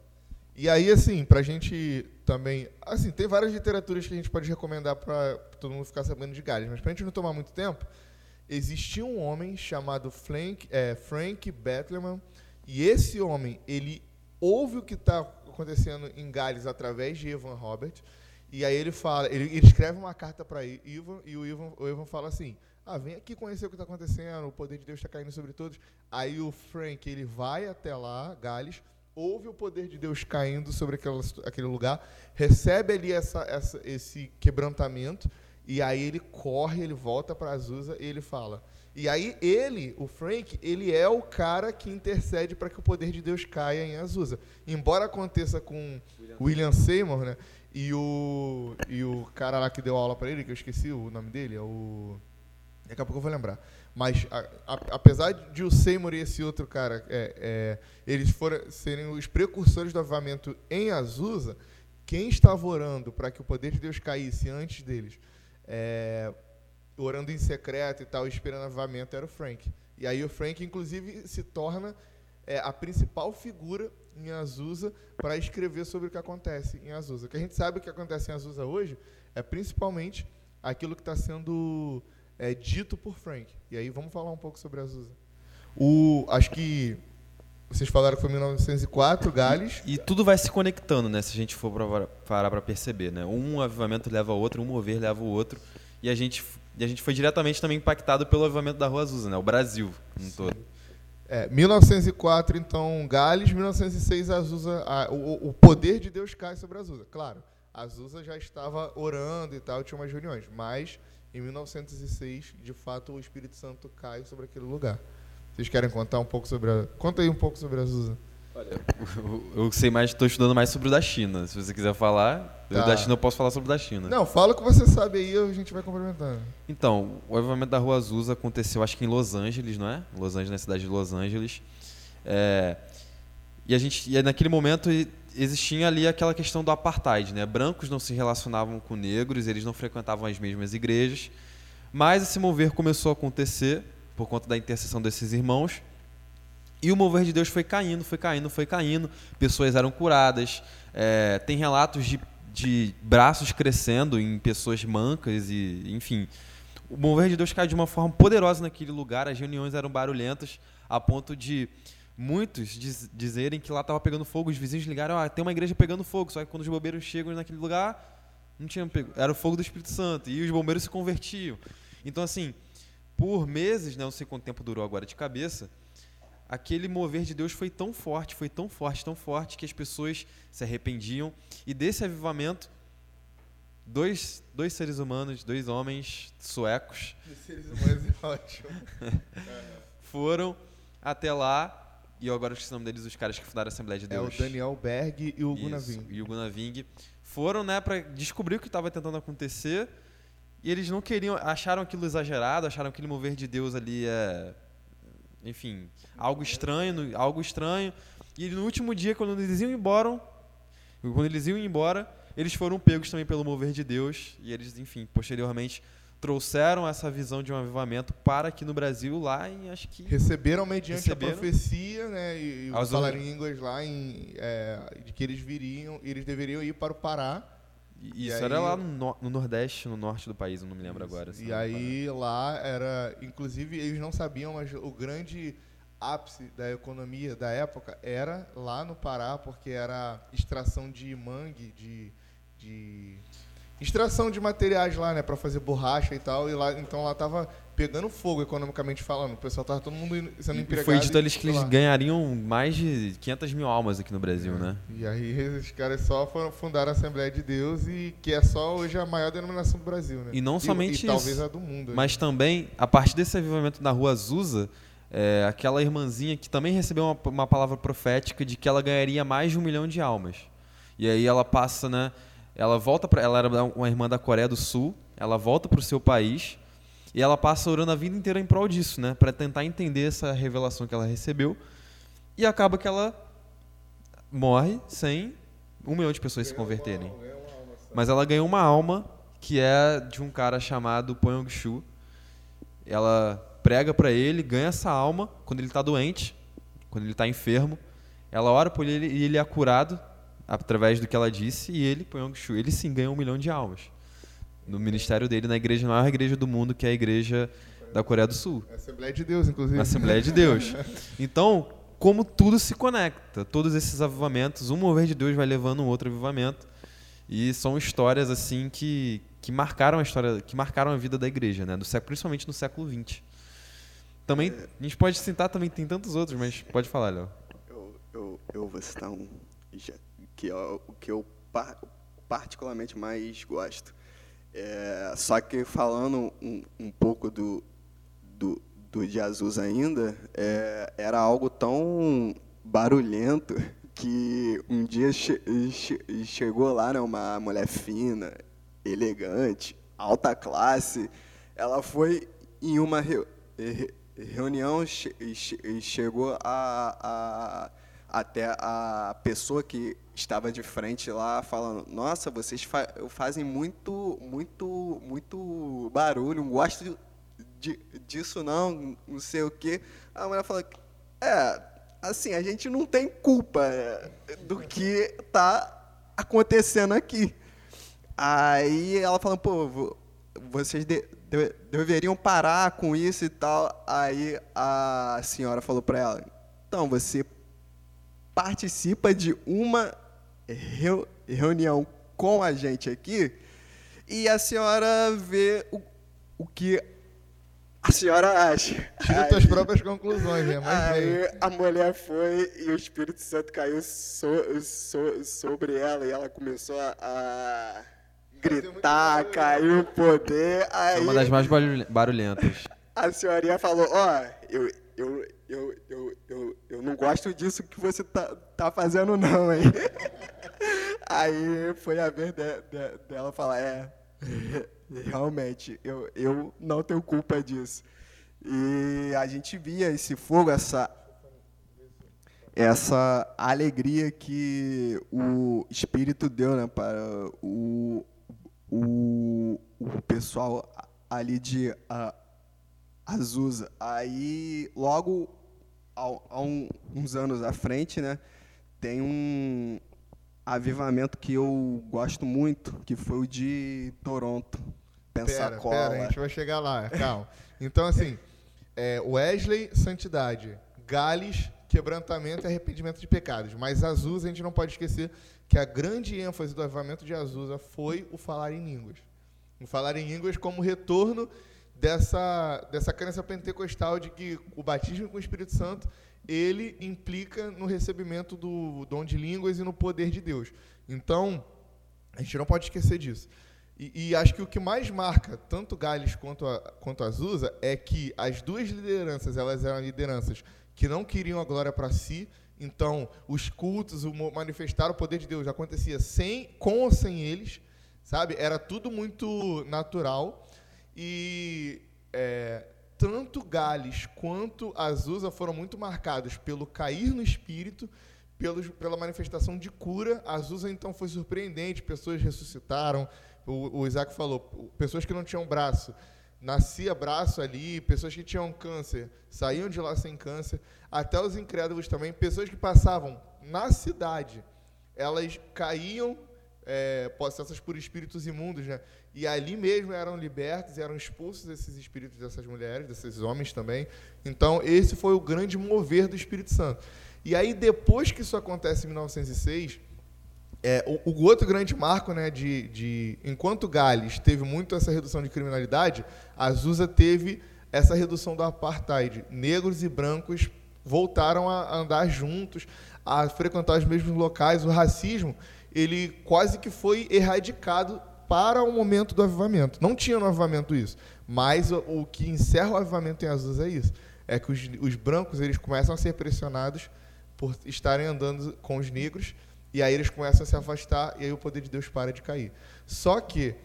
E aí, assim, para a gente também. Assim, tem várias literaturas que a gente pode recomendar para todo mundo ficar sabendo de Gales, mas para a gente não tomar muito tempo, existia um homem chamado Frank, é, Frank Betleman, e esse homem, ele ouve o que está acontecendo em Gales através de Ivan Robert, e aí ele fala, ele, ele escreve uma carta para Ivan, e o Ivan, o Ivan fala assim: ah, vem aqui conhecer o que está acontecendo, o poder de Deus está caindo sobre todos. Aí o Frank ele vai até lá, Gales, ouve o poder de Deus caindo sobre aquela, aquele lugar, recebe ali essa, essa, esse quebrantamento, e aí ele corre, ele volta para Azusa e ele fala. E aí ele, o Frank, ele é o cara que intercede para que o poder de Deus caia em Azusa. Embora aconteça com William, William Seymour, né? E o, e o cara lá que deu aula para ele, que eu esqueci o nome dele, é o. Daqui a pouco eu vou lembrar. Mas, a, a, apesar de o Seymour e esse outro cara, é, é, eles foram, serem os precursores do avivamento em Azusa, quem estava orando para que o poder de Deus caísse antes deles, é, orando em secreto e tal, esperando avivamento, era o Frank. E aí o Frank, inclusive, se torna é, a principal figura em Azusa para escrever sobre o que acontece em Azusa. O que a gente sabe o que acontece em Azusa hoje é principalmente aquilo que está sendo é, dito por Frank. E aí vamos falar um pouco sobre Azusa. O, acho que vocês falaram que foi 1904, Gales. E, e tudo vai se conectando, né? Se a gente for parar para perceber, né? Um avivamento leva ao outro, um mover leva ao outro. E a gente, e a gente foi diretamente também impactado pelo avivamento da Rua Azusa, né? O Brasil um todo. É, 1904, então, Gales. 1906, Azusa, a, o, o poder de Deus cai sobre Azusa. Claro, Azusa já estava orando e tal, tinha umas reuniões, mas em 1906, de fato, o Espírito Santo cai sobre aquele lugar. Vocês querem contar um pouco sobre a... Conta aí um pouco sobre a Azusa. Eu sei mais, estou estudando mais sobre o da China. Se você quiser falar, tá. da China eu posso falar sobre o da China. Não, fala o que você sabe aí, a gente vai complementando. Então, o avivamento da Rua Azusa aconteceu, acho que em Los Angeles, não é? Los Angeles, na cidade de Los Angeles. É, e a gente, e naquele momento existia ali aquela questão do apartheid, né? Brancos não se relacionavam com negros, eles não frequentavam as mesmas igrejas. Mas esse mover começou a acontecer por conta da intercessão desses irmãos. E o mover de Deus foi caindo, foi caindo, foi caindo. Pessoas eram curadas. É, tem relatos de, de braços crescendo em pessoas mancas e, enfim. O mover de Deus caiu de uma forma poderosa naquele lugar. As reuniões eram barulhentas a ponto de muitos diz, dizerem que lá estava pegando fogo. Os vizinhos ligaram, ah, tem uma igreja pegando fogo. Só que quando os bombeiros chegam naquele lugar, não tinha pego. Era o fogo do Espírito Santo. E os bombeiros se convertiam. Então, assim, por meses, né, não sei quanto tempo durou agora de cabeça, aquele mover de Deus foi tão forte, foi tão forte, tão forte, que as pessoas se arrependiam. E desse avivamento, dois, dois seres humanos, dois homens suecos. seres humanos é ótimo. foram até lá. E eu agora esqueci o nome deles, os caras que fundaram a Assembleia de Deus. É o Daniel Berg e o Gunaving. E o Gunaving. Foram, né, para descobrir o que estava tentando acontecer. E eles não queriam, acharam aquilo exagerado, acharam aquele mover de Deus ali é enfim, algo estranho, algo estranho. E no último dia, quando eles iam embora, quando eles iam embora, eles foram pegos também pelo mover de Deus e eles, enfim, posteriormente trouxeram essa visão de um avivamento para aqui no Brasil, lá em acho que receberam mediante receberam, a profecia, né, e, e os línguas lá em, é, de que eles viriam, eles deveriam ir para o Pará e isso aí, era lá no, no, Nordeste, no Norte do país, não me lembro isso. agora. E aí lá era, inclusive eles não sabiam, mas o grande ápice da economia da época era lá no Pará, porque era extração de mangue, de, de extração de materiais lá, né, para fazer borracha e tal, e lá então lá tava pegando fogo economicamente falando. O pessoal tava todo mundo sendo e empregado. Foi dito eles que eles ganhariam mais de 500 mil almas aqui no Brasil, é. né? E aí os caras só foram fundar a Assembleia de Deus e que é só hoje a maior denominação do Brasil, né? E não somente e, e isso, talvez a do mundo. Mas também a partir desse avivamento na Rua Azusa, é, aquela irmãzinha que também recebeu uma, uma palavra profética de que ela ganharia mais de um milhão de almas. E aí ela passa, né? Ela volta para, ela era uma irmã da Coreia do Sul. Ela volta para o seu país e ela passa orando a vida inteira em prol disso, né? Para tentar entender essa revelação que ela recebeu. E acaba que ela morre sem um milhão de pessoas se converterem. Mas ela ganhou uma alma que é de um cara chamado Pong Shu. Ela prega para ele, ganha essa alma quando ele está doente, quando ele está enfermo. Ela ora por ele e ele é curado através do que ela disse, e ele, Pyong Shu, ele sim ganhou um milhão de almas. No ministério dele, na igreja, maior igreja do mundo, que é a igreja da Coreia do Sul. Assembleia de Deus, inclusive. Assembleia de Deus. Então, como tudo se conecta, todos esses avivamentos, um mover de Deus vai levando um outro avivamento. E são histórias assim que, que marcaram a história, que marcaram a vida da igreja, né? Do século, principalmente no século XX. Também a gente pode citar também tem tantos outros, mas pode falar, Léo. Eu, eu, eu vou citar um que é o que eu particularmente mais gosto. É, só que falando um, um pouco do, do, do de Jesus ainda, é, era algo tão barulhento que um dia che, che, chegou lá né, uma mulher fina, elegante, alta classe. Ela foi em uma re, re, reunião e che, chegou a, a até a pessoa que estava de frente lá falando: Nossa, vocês fa fazem muito, muito, muito barulho, não gosto de, disso não, não sei o quê. A mulher falou: É, assim, a gente não tem culpa é, do que está acontecendo aqui. Aí ela falou: Pô, vocês de, deveriam parar com isso e tal. Aí a senhora falou para ela: Então, você participa de uma reunião com a gente aqui e a senhora vê o, o que a senhora acha. Tira suas próprias conclusões, né? Mas aí a mulher foi e o Espírito Santo caiu so, so, sobre ela e ela começou a, a gritar, caiu o poder. Aí, é uma das mais barulhentas. A senhorinha falou, ó, oh, eu, eu, eu, eu, eu, eu não gosto disso que você tá, tá fazendo não, hein? Aí foi a vez de, de, dela falar, é, realmente, eu, eu não tenho culpa disso. E a gente via esse fogo, essa essa alegria que o Espírito deu né, para o, o, o pessoal ali de a, Azusa. Aí, logo há um, uns anos à frente, né, tem um avivamento que eu gosto muito, que foi o de Toronto. Pensacola. Pera, pera, a gente vai chegar lá, calma. Então, assim, é, Wesley, santidade. Gales, quebrantamento e arrependimento de pecados. Mas Azusa, a gente não pode esquecer que a grande ênfase do avivamento de Azusa foi o falar em línguas. O falar em línguas como retorno dessa, dessa crença pentecostal de que o batismo com o Espírito Santo ele implica no recebimento do dom de línguas e no poder de Deus. Então, a gente não pode esquecer disso. E, e, acho que o que mais marca tanto Gales quanto a, quanto Azusa é que as duas lideranças, elas eram lideranças que não queriam a glória para si. Então, os cultos, o manifestar o poder de Deus acontecia sem, com ou sem eles, sabe? Era tudo muito natural. E é, tanto Gales quanto Azusa foram muito marcados pelo cair no espírito, pelos, pela manifestação de cura. Azusa, então, foi surpreendente. Pessoas ressuscitaram. O, o Isaac falou, pessoas que não tinham braço nascia braço ali, pessoas que tinham câncer saíam de lá sem câncer, até os incrédulos também, pessoas que passavam na cidade, elas caíam é, possessas por espíritos imundos, né? E ali mesmo eram libertos, eram expulsos esses espíritos dessas mulheres, desses homens também. Então, esse foi o grande mover do Espírito Santo. E aí, depois que isso acontece em 1906, é, o, o, outro grande marco, né, de, de enquanto Gales teve muito essa redução de criminalidade, a Azusa teve essa redução do apartheid. Negros e brancos voltaram a andar juntos, a frequentar os mesmos locais. O racismo, ele quase que foi erradicado para o momento do avivamento. Não tinha no avivamento isso, mas o, o que encerra o avivamento em Azusa é isso. É que os, os brancos eles começam a ser pressionados por estarem andando com os negros e aí eles começam a se afastar e aí o poder de Deus para de cair. Só que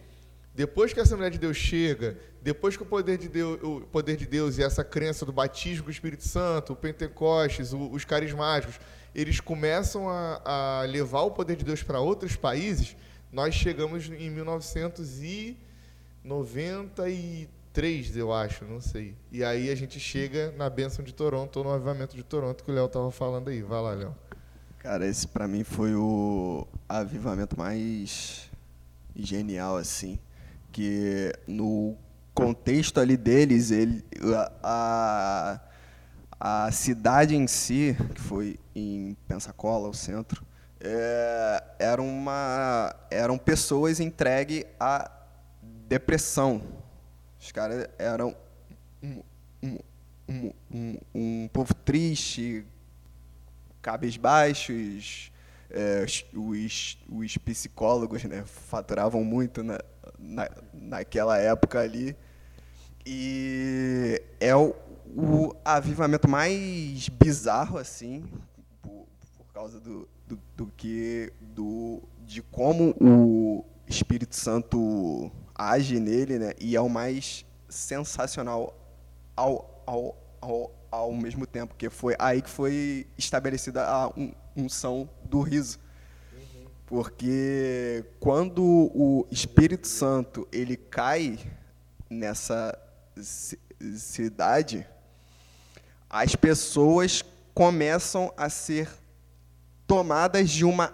depois que a Assembleia de Deus chega, depois que o poder de Deus, o poder de Deus e essa crença do batismo com o Espírito Santo, o Pentecostes, os carismáticos, eles começam a, a levar o poder de Deus para outros países, nós chegamos em 1993, eu acho, não sei. E aí a gente chega na bênção de Toronto, ou no avivamento de Toronto, que o Léo estava falando aí. Vai lá, Léo. Cara, esse para mim foi o avivamento mais genial, assim. Que no contexto ali deles, ele, a, a cidade em si, que foi em Pensacola, o centro, é, era uma, eram pessoas entregues à depressão. Os caras eram um, um, um, um, povo triste, cabisbaixos, é, os, os psicólogos né, faturavam muito na, na, naquela época ali. E é o, o avivamento mais bizarro, assim, causa do, do, do, que do, de como o Espírito Santo age nele, né? E é o mais sensacional ao, ao, ao, ao mesmo tempo, que foi aí que foi estabelecida a unção do riso. Porque quando o Espírito Santo ele cai nessa cidade, as pessoas começam a ser tomadas de uma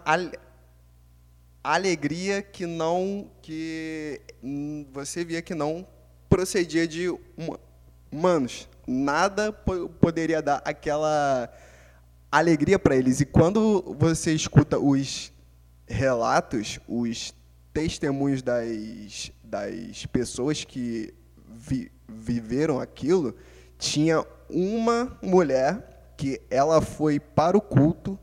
alegria que não que você via que não procedia de humanos nada poderia dar aquela alegria para eles. E quando você escuta os relatos, os testemunhos das, das pessoas que vi, viveram aquilo, tinha uma mulher que ela foi para o culto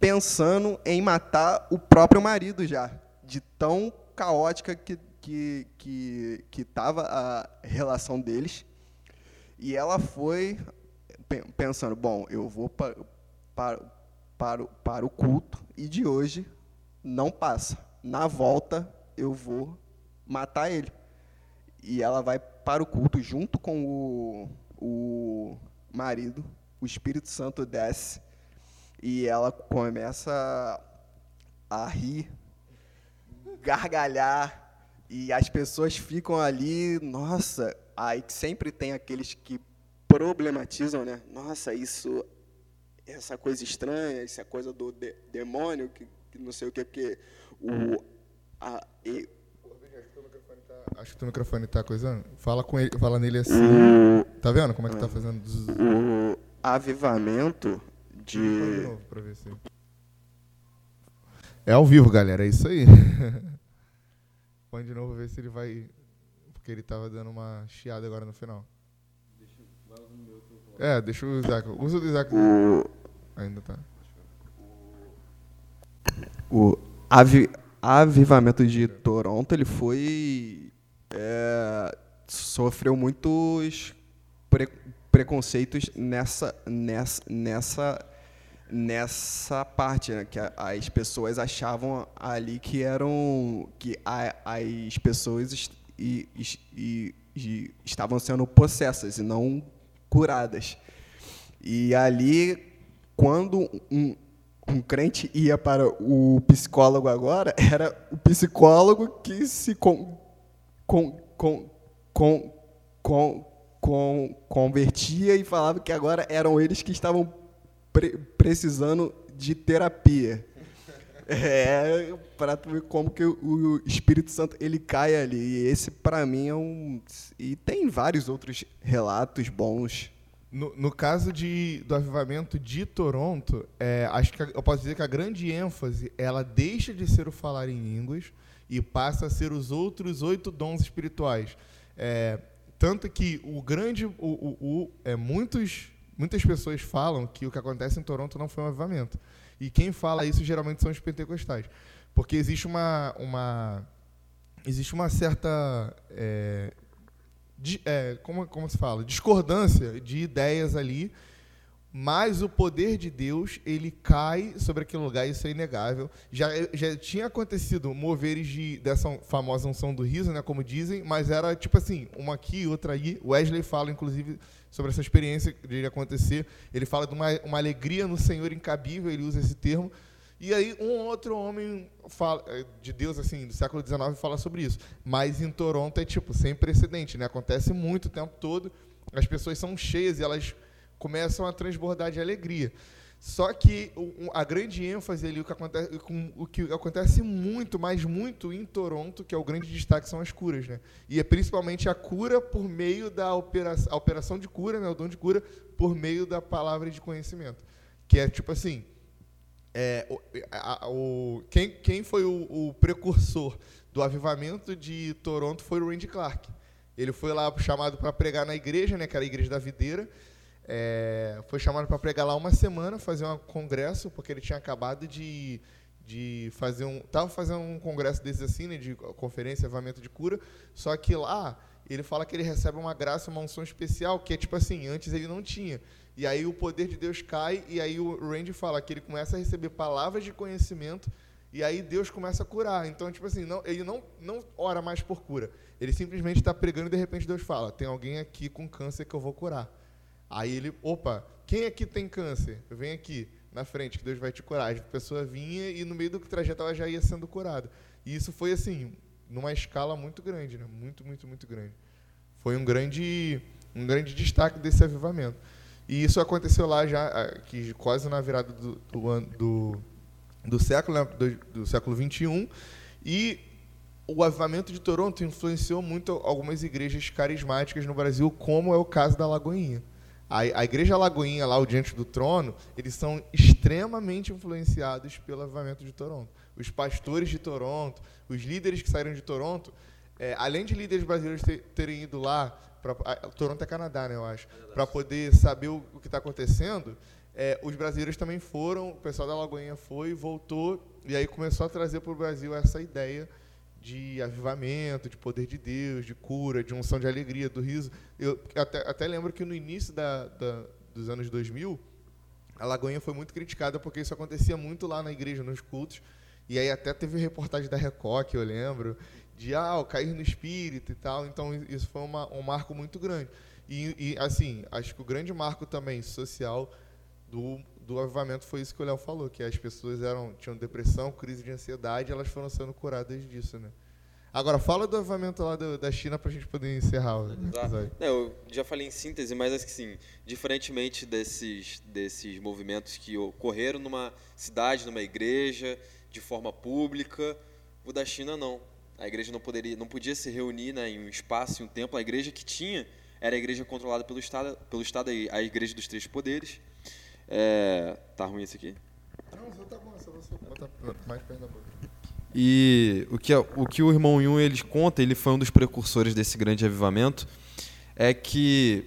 pensando em matar o próprio marido já, de tão caótica que que que que estava a relação deles. E ela foi pensando, bom, eu vou para, para, para o culto e de hoje não passa. Na volta eu vou matar ele. E ela vai para o culto junto com o, o marido, o Espírito Santo desce e ela começa a rir, gargalhar, e as pessoas ficam ali, nossa, aí sempre tem aqueles que problematizam, né? Nossa, isso, essa coisa estranha, essa coisa do de, demônio, que, que, não sei o que, porque o. A, e, Acho que o teu microfone tá coisando. Fala com ele, fala nele assim. O, tá vendo como é que tá fazendo? O avivamento É ao vivo, galera, é isso aí. Põe de novo, ver se ele vai. Porque ele tava dando uma chiada agora no final. É, deixa o Isaac. Usa o do Isaac. O... Ainda tá. O avi... avivamento de Toronto, ele foi. É... sofreu muitos pre... preconceitos nessa, nessa, nessa nessa parte, né, que as pessoas achavam ali que eram que a, as pessoas e, e, e estavam sendo possessas e não curadas. E ali, quando um, um crente ia para o psicólogo agora, era o psicólogo que se com, com, com, com, com, com, convertia e falava que agora eram eles que estavam pre precisando de terapia. É, para tu ver como que o Espírito Santo ele cai ali. E esse para mim é um e tem vários outros relatos bons. No, no caso de, do avivamento de Toronto, é, acho que eu posso dizer que a grande ênfase ela deixa de ser o falar em línguas e passa a ser os outros oito dons espirituais. É, tanto que o grande, o, o, o é, muitos Muitas pessoas falam que o que acontece em Toronto não foi um avivamento. E quem fala isso geralmente são os pentecostais. Porque existe uma, uma, existe uma certa. É, de, é, como, como se fala? Discordância de ideias ali mas o poder de Deus ele cai sobre aquele lugar, isso é inegável. Já, já tinha acontecido moveres de, dessa famosa unção do riso, né, como dizem, mas era tipo assim, uma aqui, outra aí. Wesley fala, inclusive, sobre essa experiência de acontecer. Ele fala de uma, uma alegria no Senhor incabível, ele usa esse termo. E aí um outro homem fala, é, de Deus assim do século XIX fala sobre isso. Mas em Toronto é tipo sem precedente, né? Acontece muito o tempo todo. As pessoas são cheias e elas começam a transbordar de alegria. Só que a grande ênfase ali, o que, acontece, o que acontece muito, mas muito em Toronto, que é o grande destaque, são as curas. Né? E é principalmente a cura por meio da operação, operação de cura, né? o dom de cura, por meio da palavra de conhecimento. Que é tipo assim, é, o, a, o, quem, quem foi o, o, precursor do avivamento de Toronto foi o Randy Clark. Ele foi lá chamado para pregar na igreja, né, que era a igreja da videira, é, foi chamado para pregar lá uma semana, fazer um congresso, porque ele tinha acabado de, de fazer um. Estava fazendo um congresso desses assim, né, de conferência, avamento de cura, só que lá ele fala que ele recebe uma graça, uma unção especial, que é tipo assim, antes ele não tinha. E aí o poder de Deus cai, e aí o Randy fala que ele começa a receber palavras de conhecimento, e aí Deus começa a curar. Então, tipo assim, não, ele não, não ora mais por cura. Ele simplesmente está pregando e de repente Deus fala: tem alguém aqui com câncer que eu vou curar. Aí ele, opa, quem aqui tem câncer? Vem aqui na frente que Deus vai te curar. A pessoa vinha e no meio do trajeto ela já ia sendo curada. E isso foi assim, numa escala muito grande, né? Muito, muito, muito grande. Foi um grande, um grande destaque desse avivamento. E isso aconteceu lá já, que quase na virada do, do, do, do século, né? do, do século 21. E o avivamento de Toronto influenciou muito algumas igrejas carismáticas no Brasil, como é o caso da Lagoinha. A, a Igreja Lagoinha, lá o Diante do Trono, eles são extremamente influenciados pelo avivamento de Toronto. Os pastores de Toronto, os líderes que saíram de Toronto, é, além de líderes brasileiros ter, terem ido lá, pra, a, Toronto é Canadá, né, eu acho, para poder saber o, o que está acontecendo, é, os brasileiros também foram, o pessoal da Lagoinha foi, voltou, e aí começou a trazer para o Brasil essa ideia de avivamento, de poder de Deus, de cura, de unção de alegria, do riso. Eu até, até lembro que no início da, da, dos anos 2000, a Lagoinha foi muito criticada porque isso acontecia muito lá na igreja, nos cultos. E aí até teve reportagem da Record, que eu lembro, de ah, cair no espírito e tal. Então isso foi uma, um marco muito grande. E, e, assim, acho que o grande marco também social do, do avivamento foi isso que o Léo falou, que as pessoas eram, tinham depressão, crise de ansiedade, elas foram sendo curadas disso, né? Agora, fala do avivamento lá do, da China para a gente poder encerrar o episódio. Não, eu já falei em síntese, mas assim, diferentemente desses, desses movimentos que ocorreram numa cidade, numa igreja, de forma pública, o da China não. A igreja não, poderia, não podia se reunir né, em um espaço, em um templo. A igreja que tinha era a igreja controlada pelo Estado, pelo Estado a igreja dos três poderes. É, tá ruim isso aqui? Não, só tá bom, só você botar mais perto da boca. E o que, o que o irmão Yun eles conta, ele foi um dos precursores desse grande avivamento, é que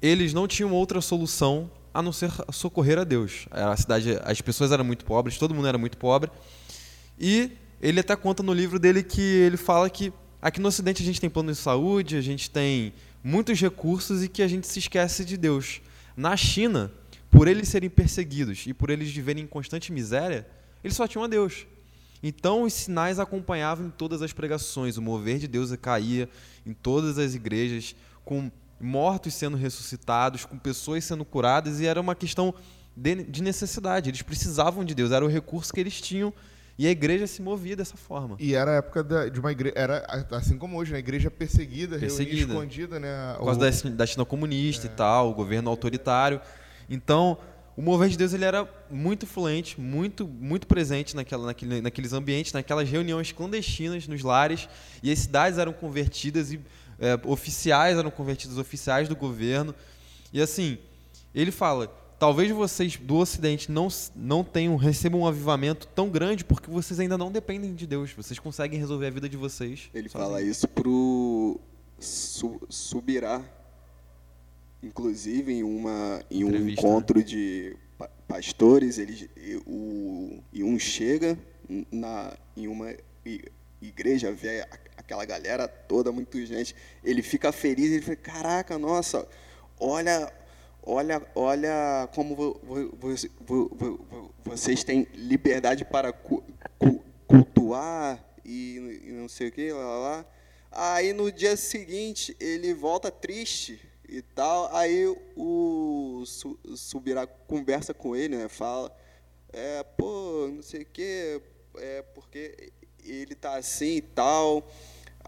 eles não tinham outra solução a não ser socorrer a Deus. A cidade, as pessoas eram muito pobres, todo mundo era muito pobre. E ele até conta no livro dele que ele fala que aqui no Ocidente a gente tem plano de saúde, a gente tem muitos recursos e que a gente se esquece de Deus. Na China, por eles serem perseguidos e por eles viverem em constante miséria, eles só tinham a Deus. Então os sinais acompanhavam em todas as pregações, o mover de Deus caía em todas as igrejas, com mortos sendo ressuscitados, com pessoas sendo curadas, e era uma questão de, de necessidade. Eles precisavam de Deus, era o recurso que eles tinham. E a igreja se movia dessa forma. E era a época da, de uma igreja, era assim como hoje, a igreja perseguida, perseguida. escondida, né? Por causa o... da, da China comunista é. e tal, o governo autoritário. Então, o mover de Deus ele era muito fluente, muito muito presente naquela, naquele, naqueles ambientes, naquelas reuniões clandestinas nos lares, e as cidades eram convertidas e é, oficiais eram convertidos, oficiais do governo. E assim, ele fala: talvez vocês do Ocidente não, não tenham, recebam um avivamento tão grande porque vocês ainda não dependem de Deus. Vocês conseguem resolver a vida de vocês. Ele sozinho. fala isso pro su, Subirá, inclusive em uma em um Entrevista, encontro né? de pastores, ele o e um chega na em uma igreja vê aquela galera toda, muita gente, ele fica feliz, ele fala: "Caraca, nossa, olha olha, olha como vocês têm liberdade para cultuar e, não sei o que, lá, lá. Aí no dia seguinte ele volta triste e tal. Aí o Subirá conversa com ele, né? Fala, é, pô, não sei o quê, é porque ele tá assim e tal.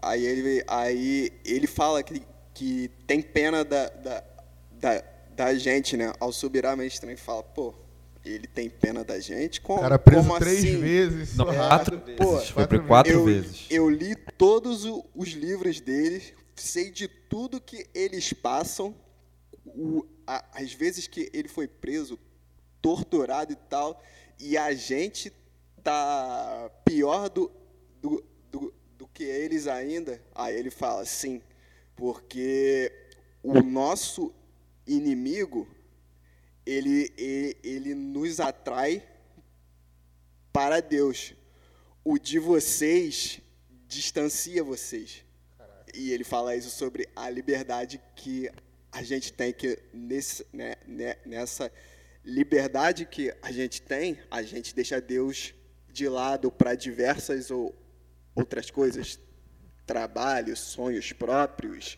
Aí ele, aí ele fala que, que tem pena da, da, da, da gente, né? Ao Subirá meio estranho fala, pô, ele tem pena da gente? Como, cara preso como três assim? vezes. Não, quatro vezes. Pô, Foi quatro, quatro eu, vezes. Eu li todos os livros deles, sei de tudo que eles passam, o, a, as vezes que ele foi preso, torturado e tal, e a gente tá pior do, do, do, do que eles ainda. Aí ele fala, sim, porque o nosso inimigo, ele, ele, ele nos atrai para Deus. O de vocês distancia vocês. E ele fala isso sobre a liberdade que a gente tem que nesse, né, né, nessa liberdade que a gente tem, a gente deixa Deus de lado para diversas ou outras coisas, trabalho, sonhos próprios,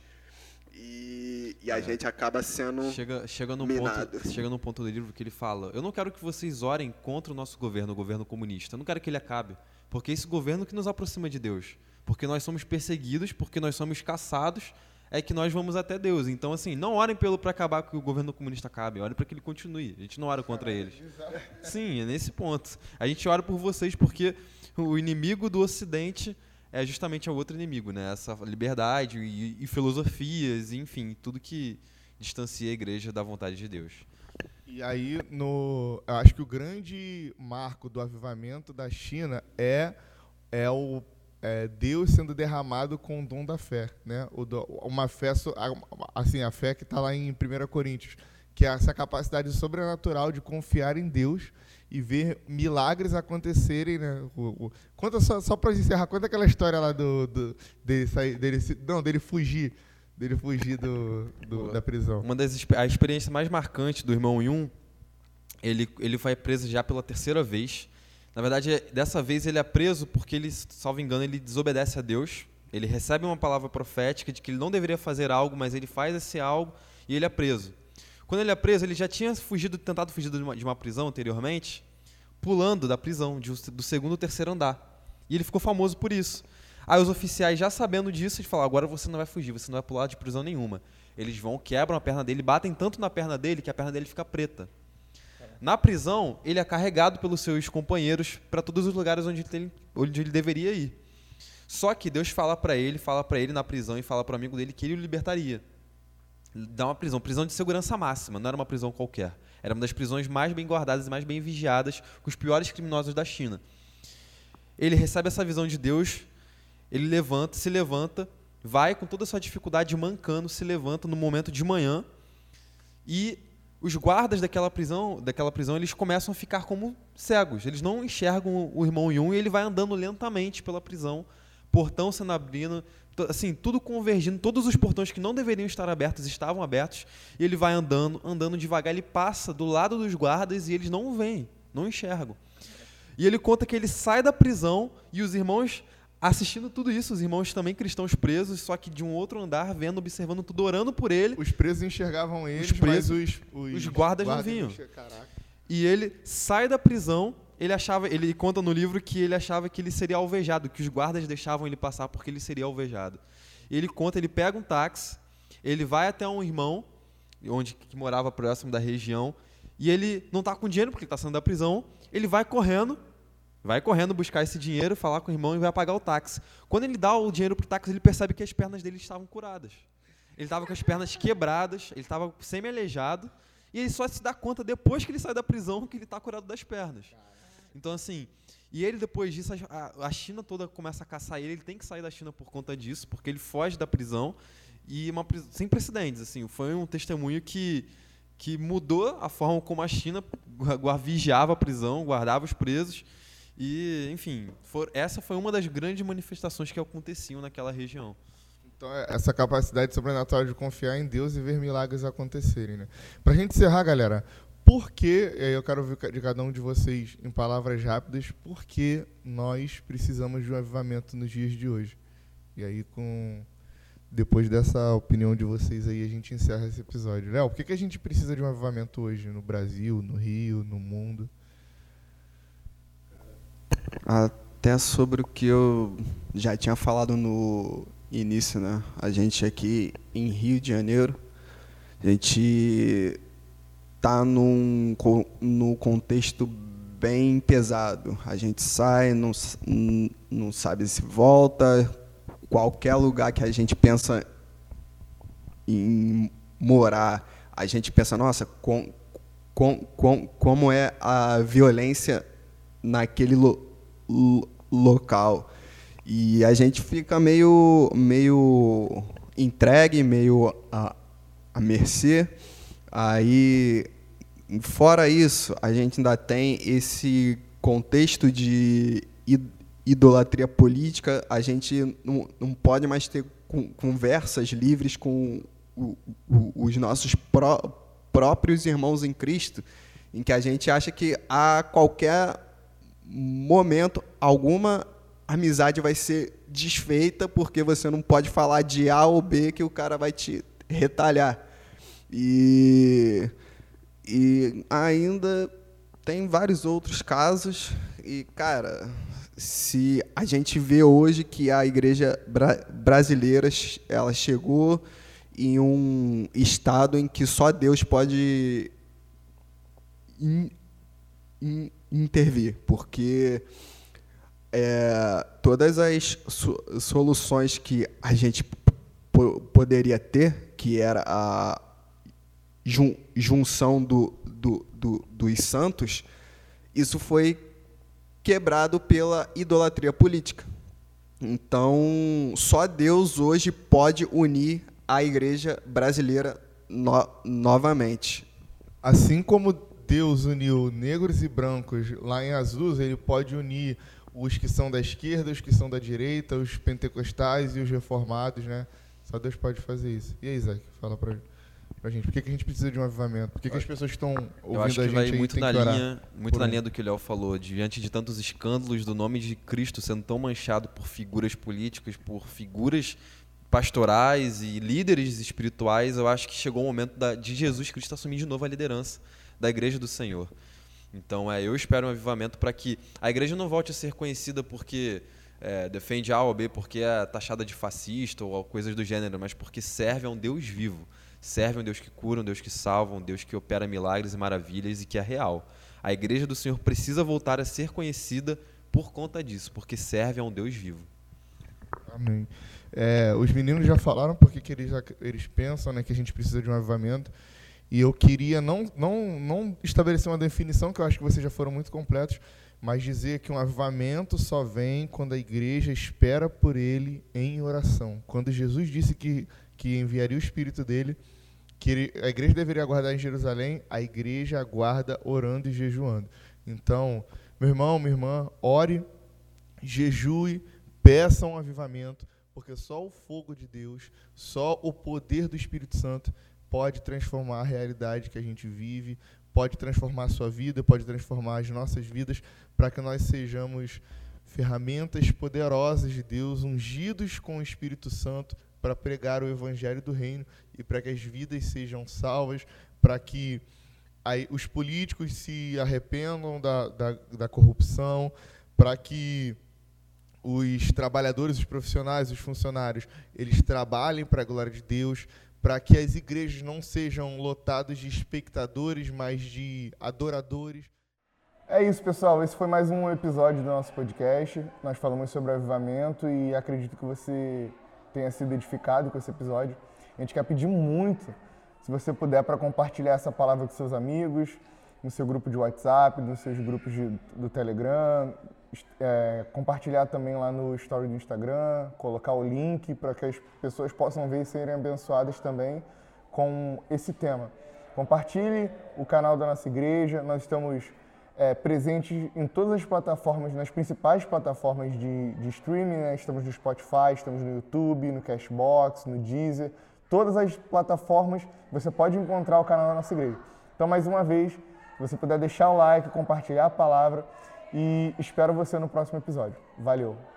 e, e a é. gente acaba sendo chega chega no minado. ponto chega no ponto do livro que ele fala eu não quero que vocês orem contra o nosso governo o governo comunista eu não quero que ele acabe porque é esse governo que nos aproxima de Deus porque nós somos perseguidos porque nós somos caçados é que nós vamos até Deus. Então, assim, não orem pelo para acabar que o governo comunista acabe, orem para que ele continue. A gente não ora contra eles. Sim, é nesse ponto. A gente ora por vocês porque o inimigo do Ocidente é justamente o outro inimigo, né? Essa liberdade e, e filosofias, e, enfim, tudo que distancia a igreja da vontade de Deus. E aí, no, eu acho que o grande marco do avivamento da China é, é o é, Deus sendo derramado com o dom da fé, né? O do, uma fé, assim, a fé que está lá em 1 Coríntios, que é essa capacidade sobrenatural de confiar em Deus e ver milagres acontecerem, né? O, o, conta só, só para encerrar, conta aquela história lá do, do dele sair, dele, não, dele fugir, dele fugir do, do da prisão. Uma das a experiência mais marcantes do irmão Yun ele, ele vai preso já pela terceira vez. Na verdade, dessa vez ele é preso porque ele, salvo engano, ele desobedece a Deus. Ele recebe uma palavra profética de que ele não deveria fazer algo, mas ele faz esse algo e ele é preso. Quando ele é preso, ele já tinha fugido, tentado fugir de uma, de uma prisão anteriormente, pulando da prisão, de, do segundo ou terceiro andar. E ele ficou famoso por isso. Aí os oficiais, já sabendo disso, eles falam: agora você não vai fugir, você não vai pular de prisão nenhuma. Eles vão, quebram a perna dele, batem tanto na perna dele que a perna dele fica preta. Na prisão, ele é carregado pelos seus companheiros para todos os lugares onde ele, onde ele deveria ir. Só que Deus fala para ele, fala para ele na prisão e fala para o amigo dele que ele o libertaria. Dá uma prisão, prisão de segurança máxima, não era uma prisão qualquer. Era uma das prisões mais bem guardadas e mais bem vigiadas com os piores criminosos da China. Ele recebe essa visão de Deus, ele levanta, se levanta, vai com toda a sua dificuldade mancando, se levanta no momento de manhã e os guardas daquela prisão, daquela prisão, eles começam a ficar como cegos. Eles não enxergam o irmão Yun e ele vai andando lentamente pela prisão, portão sendo abrindo, assim, tudo convergindo, todos os portões que não deveriam estar abertos estavam abertos, e ele vai andando, andando devagar, ele passa do lado dos guardas e eles não veem, não enxergam. E ele conta que ele sai da prisão e os irmãos assistindo tudo isso, os irmãos também cristãos presos, só que de um outro andar, vendo, observando tudo, orando por ele. Os presos enxergavam eles, os presos, os, os, os guardas, guardas, não vinham. E ele sai da prisão, ele achava, ele conta no livro que ele achava que ele seria alvejado, que os guardas deixavam ele passar porque ele seria alvejado. Ele conta, ele pega um táxi, ele vai até um irmão, onde que morava próximo da região, e ele não está com dinheiro porque ele está saindo da prisão, ele vai correndo Vai correndo buscar esse dinheiro, falar com o irmão e vai pagar o táxi. Quando ele dá o dinheiro para o táxi, ele percebe que as pernas dele estavam curadas. Ele estava com as pernas quebradas, ele estava semi-aleijado, e ele só se dá conta depois que ele sai da prisão que ele está curado das pernas. Então, assim, e ele depois disso, a, a China toda começa a caçar ele, ele tem que sair da China por conta disso, porque ele foge da prisão, e uma sem precedentes, assim, foi um testemunho que, que mudou a forma como a China vigiava a prisão, guardava os presos, e, enfim, for, essa foi uma das grandes manifestações que aconteciam naquela região. Então, é essa capacidade sobrenatural de confiar em Deus e ver milagres acontecerem. Né? Para a gente encerrar, galera, por que, eu quero ouvir de cada um de vocês em palavras rápidas, por que nós precisamos de um avivamento nos dias de hoje? E aí, com depois dessa opinião de vocês aí, a gente encerra esse episódio. Léo, por que, que a gente precisa de um avivamento hoje no Brasil, no Rio, no mundo? Até sobre o que eu já tinha falado no início, né? A gente aqui em Rio de Janeiro, a gente tá num no contexto bem pesado. A gente sai, não, não sabe se volta. Qualquer lugar que a gente pensa em morar, a gente pensa, nossa, com, com, com, como é a violência naquele lo, local. E a gente fica meio, meio entregue, meio a mercê. Aí, fora isso, a gente ainda tem esse contexto de idolatria política. A gente não, não pode mais ter conversas livres com os nossos pró próprios irmãos em Cristo, em que a gente acha que a qualquer momento alguma amizade vai ser desfeita porque você não pode falar de A ou B que o cara vai te retalhar. E, e ainda tem vários outros casos e cara, se a gente vê hoje que a igreja bra brasileira ela chegou em um estado em que só Deus pode in, in, intervir, porque é, todas as soluções que a gente poderia ter, que era a jun junção do, do, do, dos santos, isso foi quebrado pela idolatria política. Então, só Deus hoje pode unir a igreja brasileira no novamente. Assim como Deus uniu negros e brancos lá em Azus, ele pode unir os que são da esquerda, os que são da direita, os pentecostais e os reformados, né? Só Deus pode fazer isso. E aí, Isaac, fala pra pra gente? Por que, que a gente precisa de um avivamento? Por que, que as pessoas estão ouvindo a gente vai muito na linha, muito na um- linha do que o Léo falou, diante de tantos escândalos do nome de Cristo sendo tão manchado por figuras políticas, por figuras pastorais e líderes espirituais, eu acho que chegou o momento da- de Jesus Cristo assumir de novo a liderança da igreja do Senhor. Então, é, eu espero um avivamento para que a igreja não volte a ser conhecida porque é, defende A ou B, porque é taxada de fascista ou coisas do gênero, mas porque serve a um Deus vivo. Serve a um Deus que cura, um Deus que salva, um Deus que opera milagres e maravilhas e que é real. A igreja do Senhor precisa voltar a ser conhecida por conta disso, porque serve a um Deus vivo. Amém. É, os meninos já falaram porque que eles, eles pensam né, que a gente precisa de um avivamento. E eu queria não, não, não estabelecer uma definição, que eu acho que vocês já foram muito completos, mas dizer que um avivamento só vem quando a igreja espera por ele em oração. Quando Jesus disse que, que enviaria o Espírito dele, que ele- a igreja deveria aguardar em Jerusalém, a igreja aguarda orando e jejuando. Então, meu irmão, minha irmã, ore, jejue, peça um avivamento, porque só o fogo de Deus, só o poder do Espírito Santo pode transformar a realidade que a gente vive, pode transformar a sua vida, pode transformar as nossas vidas, para que nós sejamos ferramentas poderosas de Deus, ungidos com o Espírito Santo para pregar o evangelho do reino e para que as vidas sejam salvas, para que os políticos se arrependam da, da, da corrupção, para que os trabalhadores, os profissionais, os funcionários, eles trabalhem para a glória de Deus, para que as igrejas não sejam lotadas de espectadores, mas de adoradores. É isso, pessoal. Esse foi mais um episódio do nosso podcast. Nós falamos sobre avivamento e acredito que você tenha sido edificado com esse episódio. A gente quer pedir muito, se você puder, para compartilhar essa palavra com seus amigos, no seu grupo de WhatsApp, nos seus grupos de- do Telegram, é, compartilhar também lá no story do Instagram, colocar o link para que as pessoas possam ver e serem abençoadas também com esse tema. Compartilhe o canal da nossa igreja. Nós estamos é, presentes em todas as plataformas, nas principais plataformas de, de streaming. né? Estamos no Spotify, estamos no YouTube, no Cashbox, no Deezer. Todas as plataformas você pode encontrar o canal da nossa igreja. Então, mais uma vez, se você puder deixar o like, compartilhar a palavra e espero você no próximo episódio. Valeu!